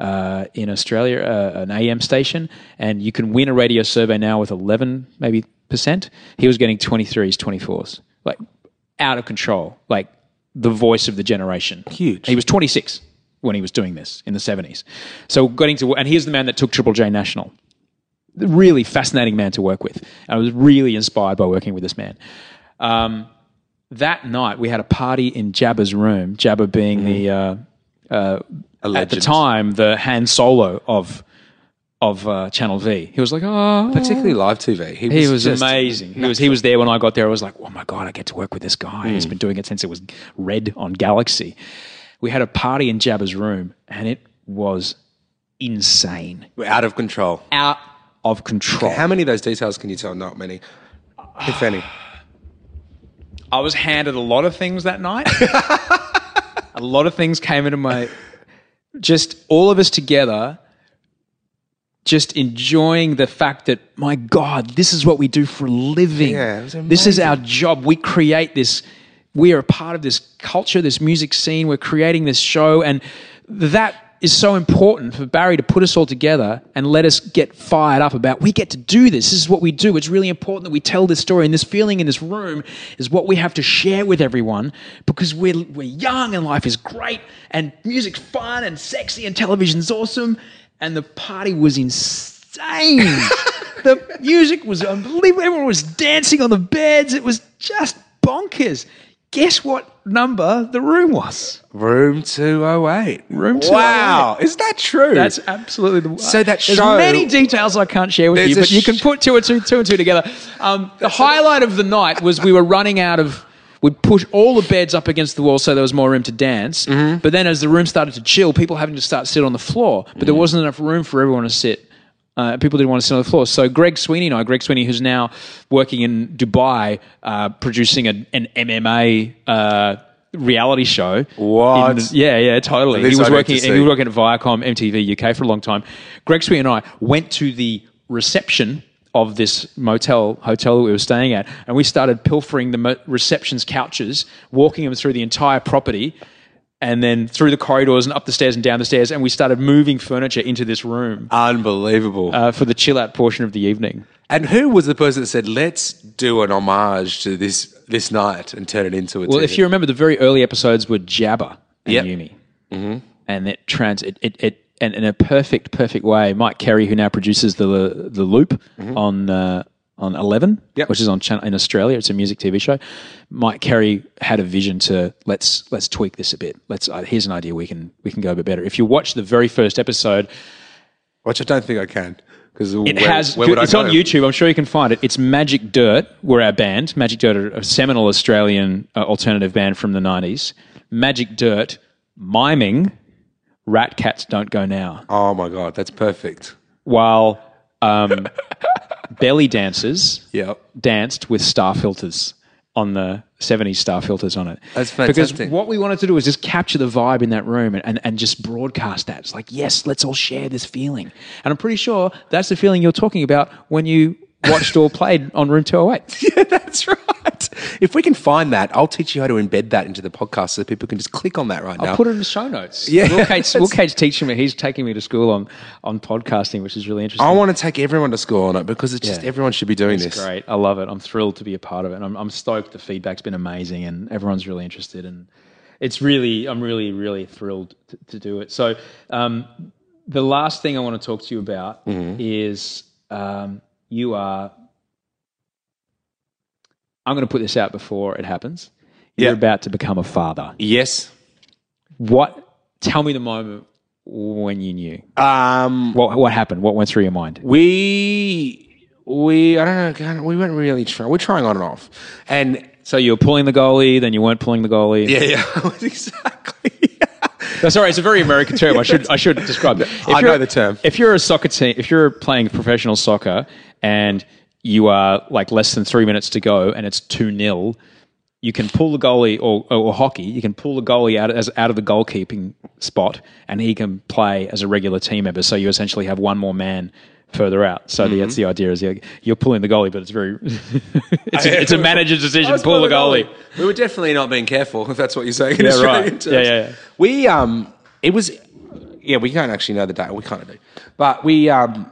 Uh, in Australia, uh, an AM station, and you can win a radio survey now with 11 maybe percent. He was getting 23s, 24s, like out of control, like the voice of the generation. Huge. He was 26 when he was doing this in the 70s. So getting to, and he's the man that took Triple J national. Really fascinating man to work with. I was really inspired by working with this man. Um, that night, we had a party in Jabba's room. Jabba being the, uh, uh, at the time, the Han Solo of of uh, Channel V. He was like, oh, particularly live TV. He was, he was amazing. He was he was there when I got there. I was like, oh my god, I get to work with this guy. Hmm. He's been doing it since it was red on Galaxy. We had a party in Jabba's room, and it was insane, We're out of control. out of control. How many of those details can you tell? Not many, if any. <sighs> I was handed a lot of things that night. <laughs> a lot of things came into my. Just all of us together, just enjoying the fact that, my God, this is what we do for a living. Yeah, this is our job. We create this. We are a part of this culture, this music scene. We're creating this show. And that is so important for Barry to put us all together and let us get fired up about we get to do this. This is what we do. It's really important that we tell this story. And this feeling in this room is what we have to share with everyone because we're, we're young and life is great and music's fun and sexy and television's awesome. And the party was insane. <laughs> the music was unbelievable. Everyone was dancing on the beds. It was just bonkers. Guess what number the room was? Room two oh eight. Room 208. Wow, is that true? That's absolutely the. So that There's show- many details I can't share with you, but you can put two and two, two and two together. Um, the highlight of the night was we were running out of. We'd push all the beds up against the wall so there was more room to dance. Mm-hmm. But then as the room started to chill, people having to start to sit on the floor. But Mm. there wasn't enough room for everyone to sit. Uh, people didn't want to sit on the floor. So Greg Sweeney and I, Greg Sweeney, who's now working in Dubai, uh, producing a, an MMA uh, reality show. What? Yeah, yeah, totally. He was I working. He was working at Viacom MTV UK for a long time. Greg Sweeney and I went to the reception of this motel hotel that we were staying at, and we started pilfering the mo- reception's couches, walking them through the entire property, and then through the corridors and up the stairs and down the stairs, and we started moving furniture into this room unbelievable. uh, for the chill out portion of the evening. and who was the person that said, "Let's do an homage to this this night and turn it into a"? Well, if you remember, the very early episodes were Jabba and Yep. Yumi, mm-hmm. and it trans it it. it and in a perfect, perfect way, Mike Kerry, who now produces the the Loop on uh, on Eleven, Yep. which is on channel in Australia, it's a music TV show. Mike Kerry had a vision to let's let's tweak this a bit. Let's uh, here's an idea we can we can go a bit better. If you watch the very first episode, which I don't think I can because it has. it's on YouTube. I'm sure you can find it. It's Magic Dirt. We're our band. Magic Dirt, are a seminal Australian uh, alternative band from the '90s. Magic Dirt, miming "Rat Cats Don't Go Now," Oh my god, that's perfect. while um, <laughs> belly dancers Yep. danced with star filters on the 70s star filters on it. That's fantastic. Because fantastic. what we wanted to do was just capture the vibe in that room and, and, and just broadcast that. It's like, yes, let's all share this feeling. And I'm pretty sure that's the feeling you're talking about when you watched or played on Room 208. <laughs> Yeah, that's right. If we can find that, I'll teach you how to embed that into the podcast so that people can just click on that right now. I'll put it in the show notes. Yeah, Will Cates, <laughs> Will Cates teaching me. He's taking me to school on, on podcasting, which is really interesting. I want to take everyone to school on it because it's just everyone should be doing It's this. great. I love it. I'm thrilled to be a part of it. I'm, I'm stoked. The feedback's been amazing, and everyone's really interested. And it's really, I'm really, really thrilled to, to do it. So, um, the last thing I want to talk to you about Mm-hmm. is um, you are. I'm going to put this out before it happens. You're Yeah. about to become a father. Yes. what? Tell me the moment when you knew. Um, What what happened? What went through your mind? we we I don't know. We weren't really trying. We're trying on and off, and So you were pulling the goalie, then you weren't pulling the goalie. yeah, yeah, <laughs> exactly. No, sorry, it's a very American term. I should I should describe it. If I you're- know the term. If you're a soccer team, if you're playing professional soccer and you are like less than three minutes to go and it's two 0 you can pull the goalie or, or hockey. You can pull the goalie out as out of the goalkeeping spot, and he can play as a regular team member. So you essentially have one more man further out. So Mm-hmm. that's the idea. Is you're, you're pulling the goalie, but it's very <laughs> it's, a, it's a <laughs> manager's decision. Pull the goalie. We were definitely not being careful, if that's what you're saying. in Yeah, <laughs> right. terms. Yeah, yeah. We um, it was, yeah, we can't actually know the date. We kind of do, but we um,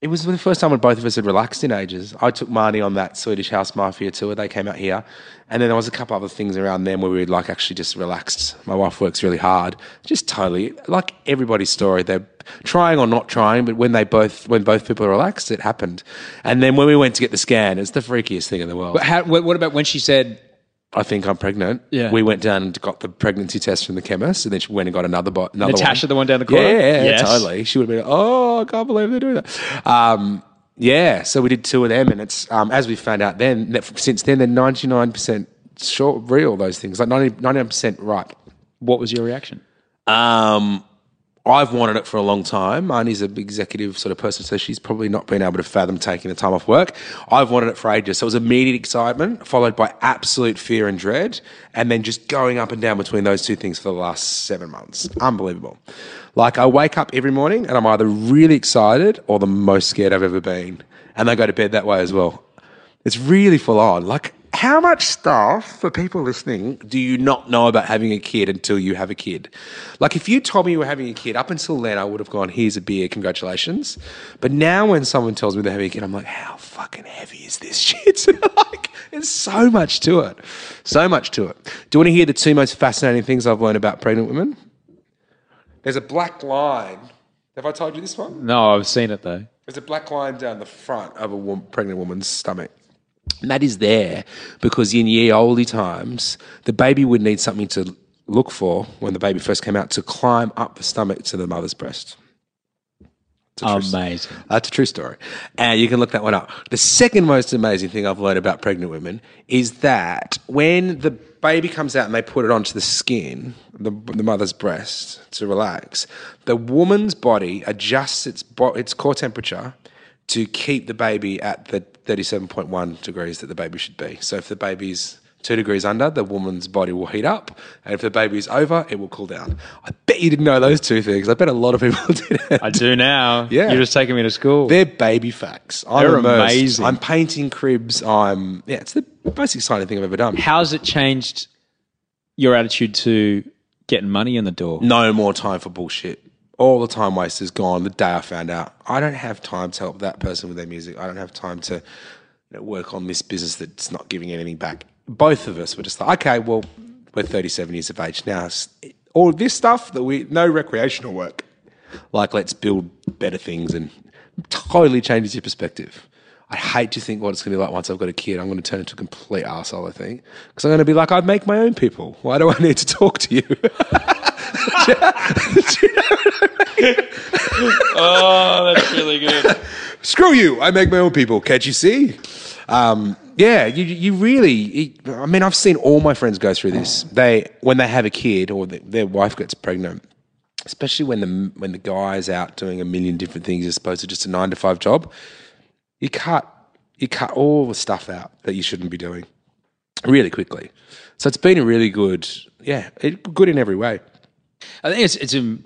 it was the first time when both of us had relaxed in ages. I took Marnie on that Swedish House Mafia tour. They came out here, and then there was a couple other things around them where we like actually just relaxed. My wife works really hard, just totally like everybody's story. They're trying or not trying, but when they both when both people relaxed, it happened. And then when we went to get the scan, it's the freakiest thing in the world. But how, what about when she said I think I'm pregnant. Yeah. We went down and got the pregnancy test from the chemist, and then she went and got another, bo- another Natasha, one. the one down the corner? Yeah, yeah, Yes. totally. She would have been, oh, I can't believe they're doing that. Um, yeah, so we did two of them, and it's um, as we found out then. That since then, they're 99 percent short real. Those things like 99 percent right. what was your reaction? Um, I've wanted it for a long time. Marnie's an executive sort of person, so she's probably not been able to fathom taking the time off work. I've wanted it for ages. So it was immediate excitement, followed by absolute fear and dread, and then just going up and down between those two things for the last seven months. Unbelievable. Like I wake up every morning and I'm either really excited or the most scared I've ever been. And I go to bed that way as well. It's really full on. Like, how much stuff for people listening do you not know about having a kid until you have a kid? Like, if you told me you were having a kid, up until then, I would have gone, here's a beer, congratulations. But now, when someone tells me they're having a kid, I'm like, how fucking heavy is this <laughs> shit? like, there's so much to it. So much to it. Do you want to hear the two most fascinating things I've learned about pregnant women? There's a black line. Have I told you this one? No, I've seen it though. There's a black line down the front of a pregnant woman's stomach. And that is there because in ye olde times, the baby would need something to look for when the baby first came out to climb up the stomach to the mother's breast. It's a true s- Amazing. That's a true story. And you can look that one up. The second most amazing thing I've learned about pregnant women is that when the baby comes out and they put it onto the skin, the, the mother's breast, to relax, the woman's body adjusts its, bo- its core temperature to keep the baby at the 37.1 degrees that the baby should be. So if the baby's two degrees under, the woman's body will heat up. And if the baby's over, it will cool down. I bet you didn't know those two things. I bet a lot of people <laughs> didn't. I do now. Yeah. You're just taking me to school. They're baby facts. I'm They're immersed. amazing. I'm painting cribs. I'm yeah. It's the most exciting thing I've ever done. How's it changed your attitude to getting money in the door? No more time for bullshit. All the time waste is gone. The day I found out, I don't have time to help that person with their music. I don't have time to you know, work on this business that's not giving anything back. Both of us were just like, okay, well, we're 37 years of age now. All this stuff that we no recreational work. Like, let's build better things and totally changes your perspective. I hate to think what it's going to be like once I've got a kid. I'm going to turn into a complete arsehole, I think. Because I'm going to be like, I make my own people. Why do I need to talk to you? <laughs> <laughs> Oh, that's really good. Screw you. I make my own people. Can't you see? Um, yeah, you, you really. I mean, I've seen all my friends go through this. They when they have a kid or the, their wife gets pregnant, especially when the when the guy's out doing a million different things as opposed to just a nine to five job. You cut you cut all the stuff out that you shouldn't be doing really quickly. So it's been a really good, yeah, it, good in every way. I think it's it's um,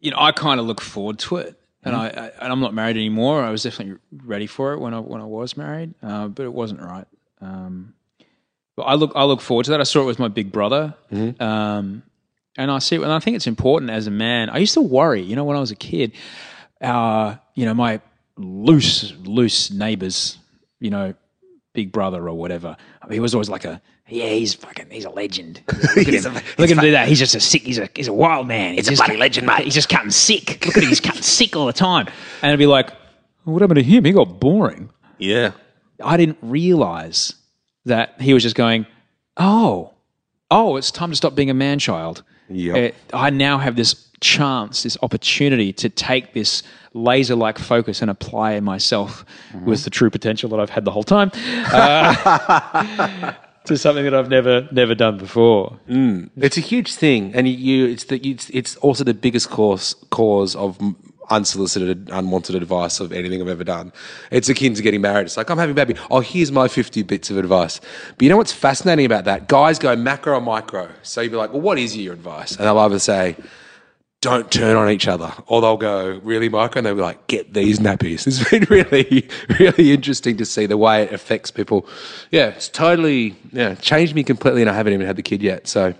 you know I kind of look forward to it, and I, I and I'm not married anymore. I was definitely ready for it when I when I was married, uh, but it wasn't right. Um, but I look I look forward to that. I saw it with my big brother, um, and I see it, and I think it's important as a man. I used to worry, you know, when I was a kid, uh, you know, my loose loose neighbors, you know, big brother or whatever. he was always like a yeah, he's fucking he's a legend. <laughs> Look at him, look at him do that. He's just a sick. He's a he's a wild man. He's a bloody legend, mate. He's just cutting sick. Look at him, he's cutting sick all the time. And it'd be like, what happened to him? He got boring. Yeah. I didn't realize that he was just going, oh, oh, it's time to stop being a man child. Yep. uh, I now have this chance, this opportunity to take this laser like focus and apply myself Mm-hmm. with the true potential that I've had the whole time <laughs> uh, to something that I've never never done before. Mm. It's a huge thing, and you it's the it's, it's also the biggest cause cause of unsolicited, unwanted advice of anything I've ever done. It's akin to getting married. It's like I'm having a baby. Oh, here's my 50 bits of advice. But you know what's fascinating about that? Guys go macro or micro. So you'd be like, well, what is your advice? And they'll either say. Don't turn on each other, or they'll go really micro, and they'll be like, "Get these nappies." <laughs> It's been really, really interesting to see the way it affects people. Yeah, it's totally, yeah, changed me completely, and I haven't even had the kid yet. So,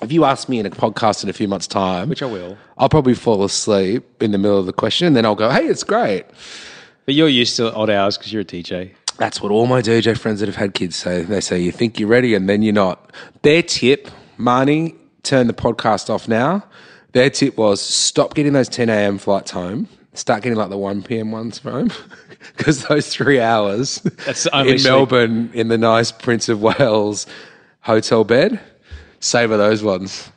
if you ask me in a podcast in a few months' time, Which I will. I'll probably fall asleep in the middle of the question, and then I'll go, "Hey, it's great." But you're used to odd hours because you're a DJ. That's what all my DJ friends that have had kids say. They say, "You think you're ready, and then you're not." Their tip, Marnie, turn the podcast off now. Their tip was stop getting those 10 a.m. flights home. Start getting like the 1 p.m. ones <laughs> home because those three hours in. Melbourne in the nice Prince of Wales hotel bed. Savor those ones.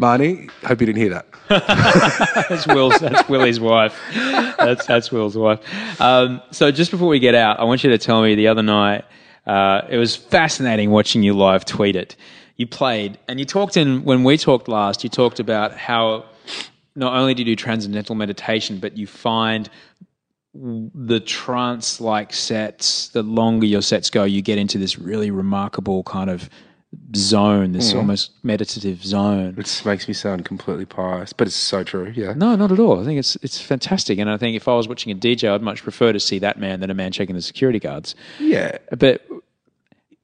Marnie, hope you didn't hear that. <laughs> That's Will's. That's Willie's wife. That's that's Will's wife. Um, so just before we get out, I want you to tell me the other night. Uh, it was fascinating watching you live tweet it. You played and you talked in when we talked last. You talked about how not only do you do transcendental meditation, but you find the trance like sets, the longer your sets go, you get into this really remarkable kind of zone, this mm. almost meditative zone. It makes me sound completely pious, but it's so true. Yeah. No, not at all. I think it's it's fantastic, and I think if I was watching a DJ, I'd much prefer to see that man than a man checking the security guards. Yeah. But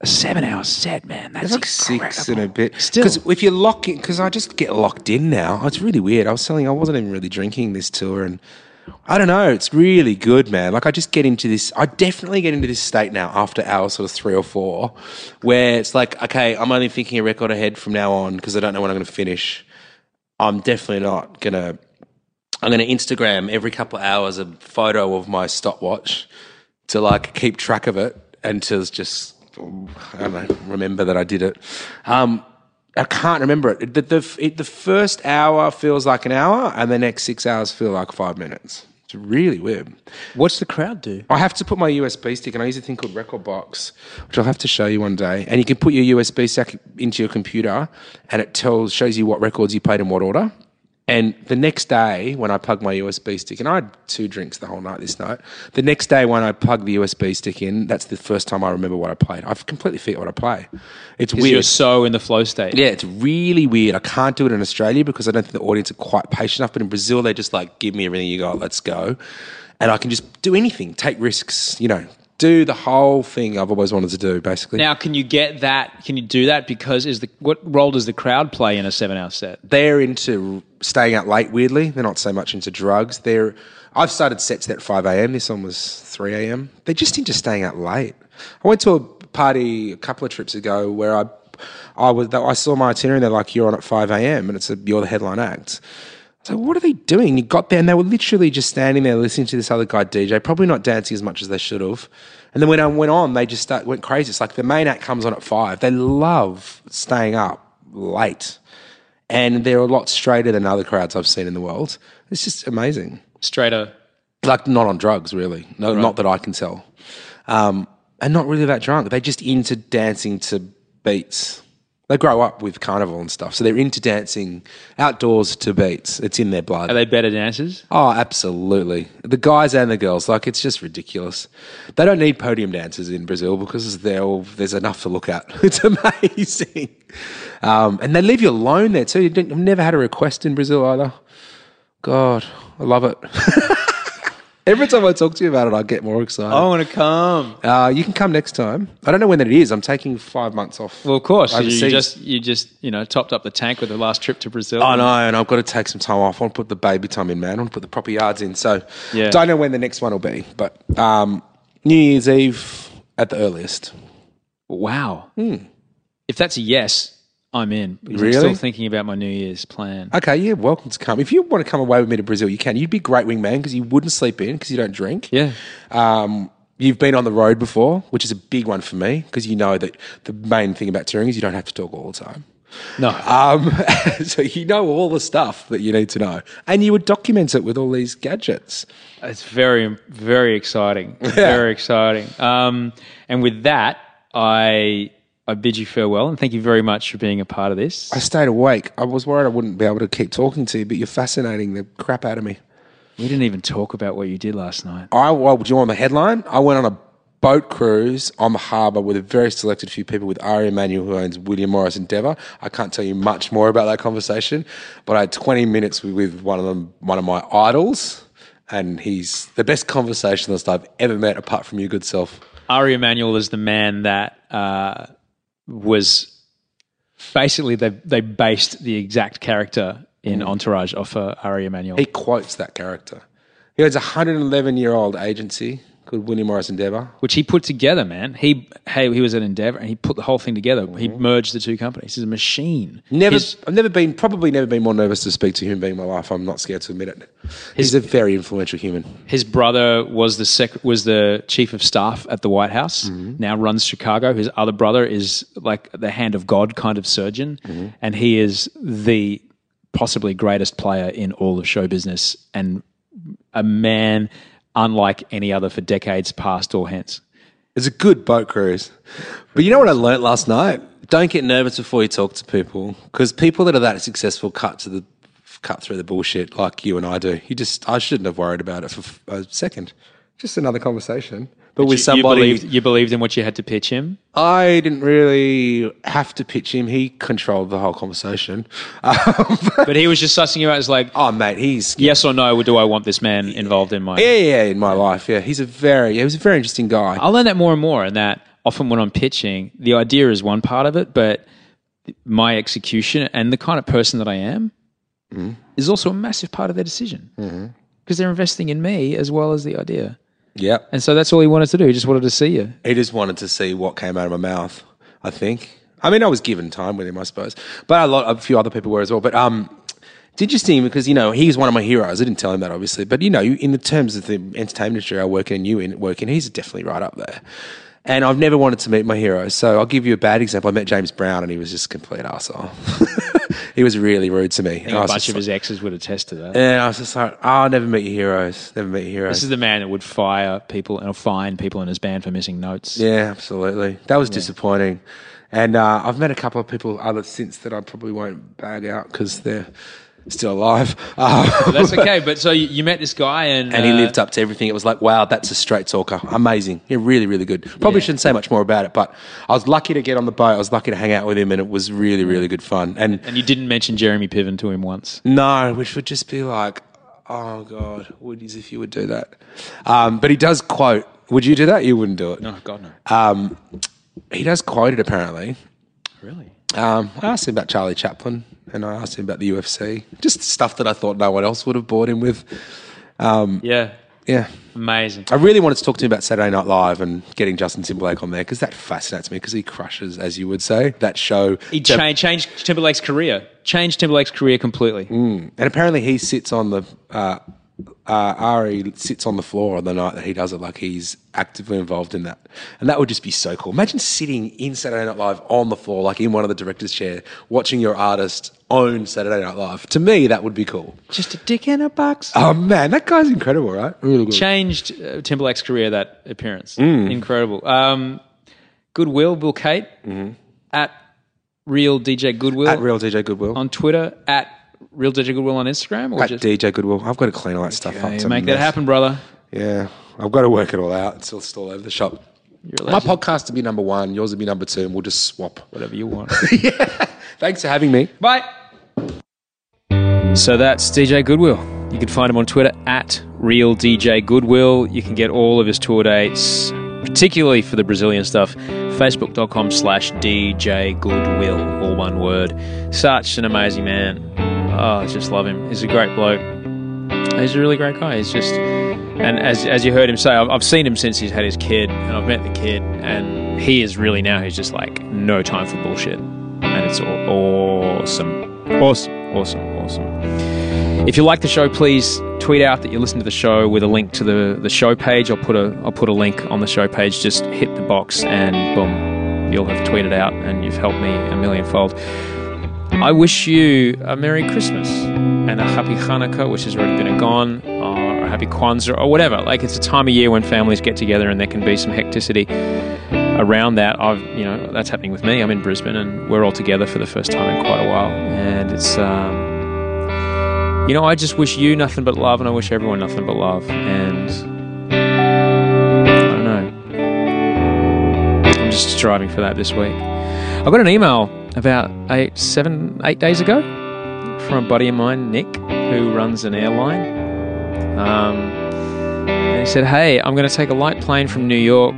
a seven-hour set, man, that's It's like six and a bit. Still. because if you're locking, because I just get locked in now. It's really weird. I was telling, you, I wasn't even really drinking this tour, and I don't know. It's really good, man. Like I just get into this. I definitely get into this state now after hour sort of three or four, where it's like, okay, I'm only thinking a record ahead from now on because I don't know when I'm going to finish. I'm definitely not gonna. I'm gonna Instagram every couple of hours a photo of my stopwatch to like keep track of it and to just I don't know remember that I did it. Um, I can't remember it. The the, it. the first hour feels like an hour, and the next six hours feel like five minutes. It's really weird. What's the crowd do? I have to put my USB stick, and I use a thing called rekordbox, which I'll have to show you one day. And you can put your USB stick into your computer, and it tells shows you what records you played in what order. And the next day, when I plug my USB stick, and I had two drinks the whole night this night. The next day, when I plug the USB stick in, that's the first time I remember what I played. I've completely forget what I play. It's weird. you're so in the flow state. Yeah, it's really weird. I can't do it in Australia because I don't think the audience are quite patient enough. But in Brazil, they're just like give me everything you got, let's go, and I can just do anything, take risks, you know, do the whole thing I've always wanted to do, basically. Now, can you get that? Can you do that? Because is the what role does the crowd play in a seven-hour set? they're into staying out late. Weirdly, they're not so much into drugs. They're I've started sets at five a.m. This one was three a.m. They're just into staying out late. I went to a party a couple of trips ago where I I was I saw my itinerary. and They're like, "You're on at five a.m. and it's a you're the headline act." So what are they doing? You got there and they were literally just standing there listening to this other guy DJ, probably not dancing as much as they should have. And then when I went on, they just start, went crazy. It's like the main act comes on at five. They love staying up late and they're a lot straighter than other crowds I've seen in the world. It's just amazing. Straighter. Like not on drugs, really. No, not that I can tell, um, and not really that drunk. They're just into dancing to beats. They grow up with carnival and stuff, so they're into dancing outdoors to beats. It's in their blood. Are they better dancers? Oh, absolutely. The guys and the girls, like it's just ridiculous. They don't need podium dancers in Brazil because all, there's enough to look at. <laughs> It's amazing. Um, and they leave you alone there too. I've never had a request in Brazil either. God, I love it. <laughs> Every time I talk to you about it, I get more excited. I want to come. Uh, you can come next time. I don't know when that is. I'm taking five months off. Well, of course. You, you overseas. just you just you know topped up the tank with the last trip to Brazil. I know, and I've got to take some time off. I want to put the baby time in, man. I want to put the proper yards in. So, Yeah. don't know when the next one will be, but um, New Year's Eve at the earliest. Wow. If that's a yes, I'm in. Because I'm Really? still thinking about my New Year's plan. Okay, yeah, welcome to come. If you want to come away with me to Brazil, you can. You'd be a great wingman because you wouldn't sleep in because you don't drink. Yeah. Um, you've been on the road before, which is a big one for me because you know that the main thing about touring is you don't have to talk all the time. No. Um, <laughs> so you know all the stuff that you need to know, and you would document it with all these gadgets. It's very, very exciting. <laughs> Very exciting. Um, and with that, I I bid you farewell and thank you very much for being a part of this. I stayed awake. I was worried I wouldn't be able to keep talking to you, but you're fascinating the crap out of me. We didn't even talk about what you did last night. I well, do you want the headline? I went on a boat cruise on the harbour with a very selected few people with Ari Emanuel, who owns William Morris Endeavour. I can't tell you much more about that conversation, but I had 20 minutes with, one of them, one of my idols, and he's the best conversationalist I've ever met, apart from your good self. Ari Emanuel is the man that uh, was basically they they based the exact character in Entourage off uh, Ari Emanuel. He quotes that character. He owns a 111 year old agency called William Morris Endeavour. which he put together, man. He hey, he was at Endeavour and he put the whole thing together. He merged the two companies. He's a machine. Never, His- I've never been, probably never been more nervous to speak to a human being in my life. I'm not scared to admit it. He's a very influential human. His brother was the sec- was the chief of staff at the White House. Mm-hmm. Now runs Chicago. His other brother is like the hand of God kind of surgeon, Mm-hmm. and he is the possibly greatest player in all of show business and a man unlike any other for decades past or hence. It's a good boat cruise. But you know what I learnt last night? Don't get nervous before you talk to people because people that are that successful cut to the cut through the bullshit like you and I do. You just I shouldn't have worried about it for a second. Just another conversation. But with You- somebody you believed, you believed in what you had to pitch him. I didn't really have to pitch him. He controlled the whole conversation. <laughs> Um, But he was just sussing you out as like, oh mate, he's yes or no, do I want this man involved in my yeah, yeah, in my life. Yeah, he's a very, he was a very interesting guy. I learn that more and more, and that often when I'm pitching, the idea is one part of it, but my execution and the kind of person that I am is also a massive part of their decision because they're investing in me as well as the idea. Yep. And so that's all he wanted to do. He just wanted to see you. He just wanted to see what came out of my mouth. I think. I mean, I was given time with him, I suppose, but a lot, a few other people were as well. But um, it's interesting because you know he's one of my heroes. I didn't tell him that obviously, but you know, in the terms of the entertainment industry I work in, and you in work in, he's definitely right up there. And I've never wanted to meet my hero. So I'll give you a bad example. I met James Brown, and he was just a complete asshole. <laughs> he was really rude to me. A bunch of like- his exes would attest to that. and I was just like, oh, never meet your heroes. Never meet your heroes. This is the man that would fire people and fine people in his band for missing notes. Yeah, absolutely. That was disappointing. And uh, I've met a couple of people other since that I probably won't bag out because they're still alive. <laughs> Uh, But that's okay. But so you, you met this guy and and he uh, lived up to everything. It was like, wow, that's a straight talker. Amazing. Yeah, really, really good. Probably Yeah. shouldn't say much more about it, but I was lucky to get on the boat. I was lucky to hang out with him, and it was really, really good fun. And And you didn't mention Jeremy Piven to him once. no, which would just be like, oh God, would as if you would do that. Um, but he does quote. Would you do that? You wouldn't do it. No, God no. Um, he does quote it apparently. really? Um, I asked him about Charlie Chaplin and I asked him about the UFC. Just stuff that I thought no one else would have bored him with. Yeah. Yeah. Amazing. I really wanted to talk to him about Saturday Night Live and getting Justin Timberlake on there because that fascinates me because he crushes, as you would say, that show. He that- changed, changed Timberlake's career. Changed Timberlake's career completely. and apparently he sits on the. Uh, uh, Ari sits on the floor on the night that he does it, like he's actively involved in that, and that would just be so cool. Imagine sitting in Saturday Night Live on the floor, like in one of the director's chair, watching your artist own Saturday Night Live. To me, that would be cool. Just a dick in a box. Oh man, that guy's incredible, right? Really good. Changed uh, Timberlake's career, that appearance. Incredible. Um, Goodwill, Bill Kate, at Real DJ Goodwill At Real DJ Goodwill. on Twitter, at Real DJ Goodwill on Instagram, or At just DJ Goodwill. I've got to clean all that stuff up. to make that mess. happen, brother. Yeah, I've got to work it all out. It's all, it's all over the shop. You're a My legend. podcast will be number one. Yours will be number two, and we'll just swap. Whatever you want. <laughs> Thanks for having me. Bye. So that's DJ Goodwill. You can find him on Twitter at Real DJ Goodwill. You can get all of his tour dates, particularly for the Brazilian stuff. Facebook.com slash DJ Goodwill, all one word. Such an amazing man. Oh, I just love him. He's a great bloke. He's a really great guy. He's just, and as as you heard him say, I've, seen him since he's had his kid, and I've met the kid, and he is really now. He's just like no time for bullshit, and it's awesome, awesome, awesome, awesome. If you like the show, please tweet out that you listen to the show with a link to the, the show page. I'll put a I'll put a link on the show page. Just hit the box and boom, you'll have tweeted out, and you've helped me a millionfold. I wish you a Merry Christmas and a Happy Hanukkah, which has already been a gone, or a Happy Kwanzaa, or whatever. Like it's a time of year when families get together and there can be some hecticity around that. I've, you know, that's happening with me. I'm in Brisbane and we're all together for the first time in quite a while, and it's. Um, you know, I just wish you nothing but love, and I wish everyone nothing but love. And I don't know. I'm just striving for that this week. I got an email about eight, seven, eight days ago from a buddy of mine, Nick, who runs an airline. Um, and he said, Hey, I'm going to take a light plane from New York,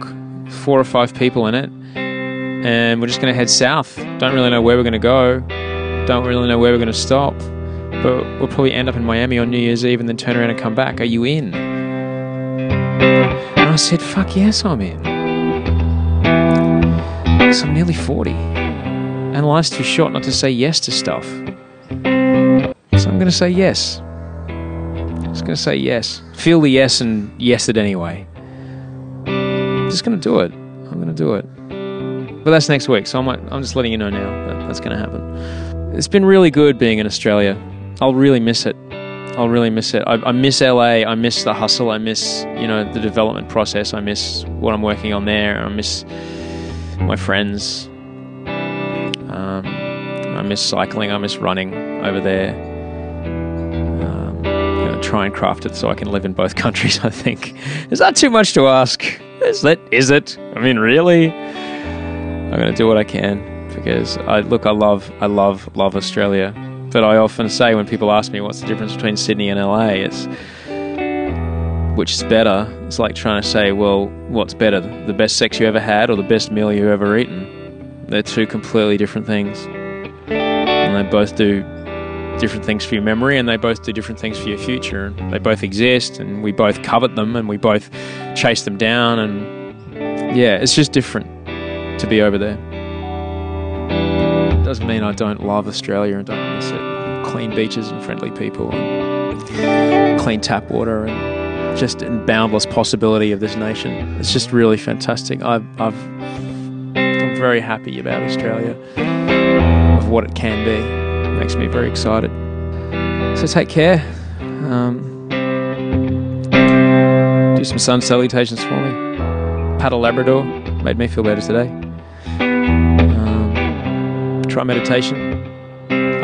four or five people in it, and we're just going to head south. Don't really know where we're going to go, don't really know where we're going to stop, but we'll probably end up in Miami on New Year's Eve and then turn around and come back. Are you in? And I said, Fuck yes, I'm in. Because I'm nearly 40 and life's too short not to say yes to stuff. So I'm going to say yes. Just going to say yes. Feel the yes and yes it anyway. Just going to do it. I'm going to do it. But that's next week, so I'm, I'm just letting you know now that that's going to happen. It's been really good being in Australia. I'll really miss it. I'll really miss it. I, I miss LA. I miss the hustle. I miss, you know, the development process. I miss what I'm working on there. I miss my friends. Um, I miss cycling. I miss running over there. Um, you know, try and craft it so I can live in both <laughs> countries. I think is that too much to ask? Is that is it? I mean, really? I'm going to do what I can because I look. I love. I love love Australia. But I often say when people ask me what's the difference between Sydney and LA, it's which is better. It's like trying to say, well, what's better, the best sex you ever had or the best meal you've ever eaten? They're two completely different things. And they both do different things for your memory and they both do different things for your future. They both exist and we both covet them and we both chase them down. And yeah, it's just different to be over there. Doesn't mean I don't love Australia and don't miss it. Clean beaches and friendly people and clean tap water and just boundless possibility of this nation. It's just really fantastic. I've, I've very happy about Australia, of what it can be. It makes me very excited. So take care. Um, do some sun salutations for me. A Labrador made me feel better today. Um, try meditation.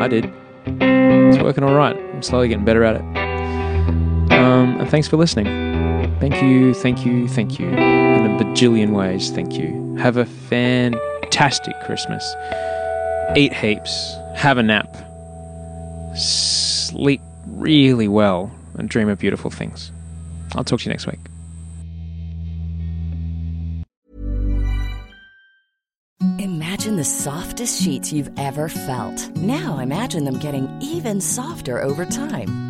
I did. It's working all right. I'm slowly getting better at it. Um, and thanks for listening. Thank you, thank you, thank you. In a bajillion ways, thank you. Have a fantastic Christmas. Eat heaps. Have a nap. Sleep really well and dream of beautiful things. I'll talk to you next week. Imagine the softest sheets you've ever felt. Now imagine them getting even softer over time.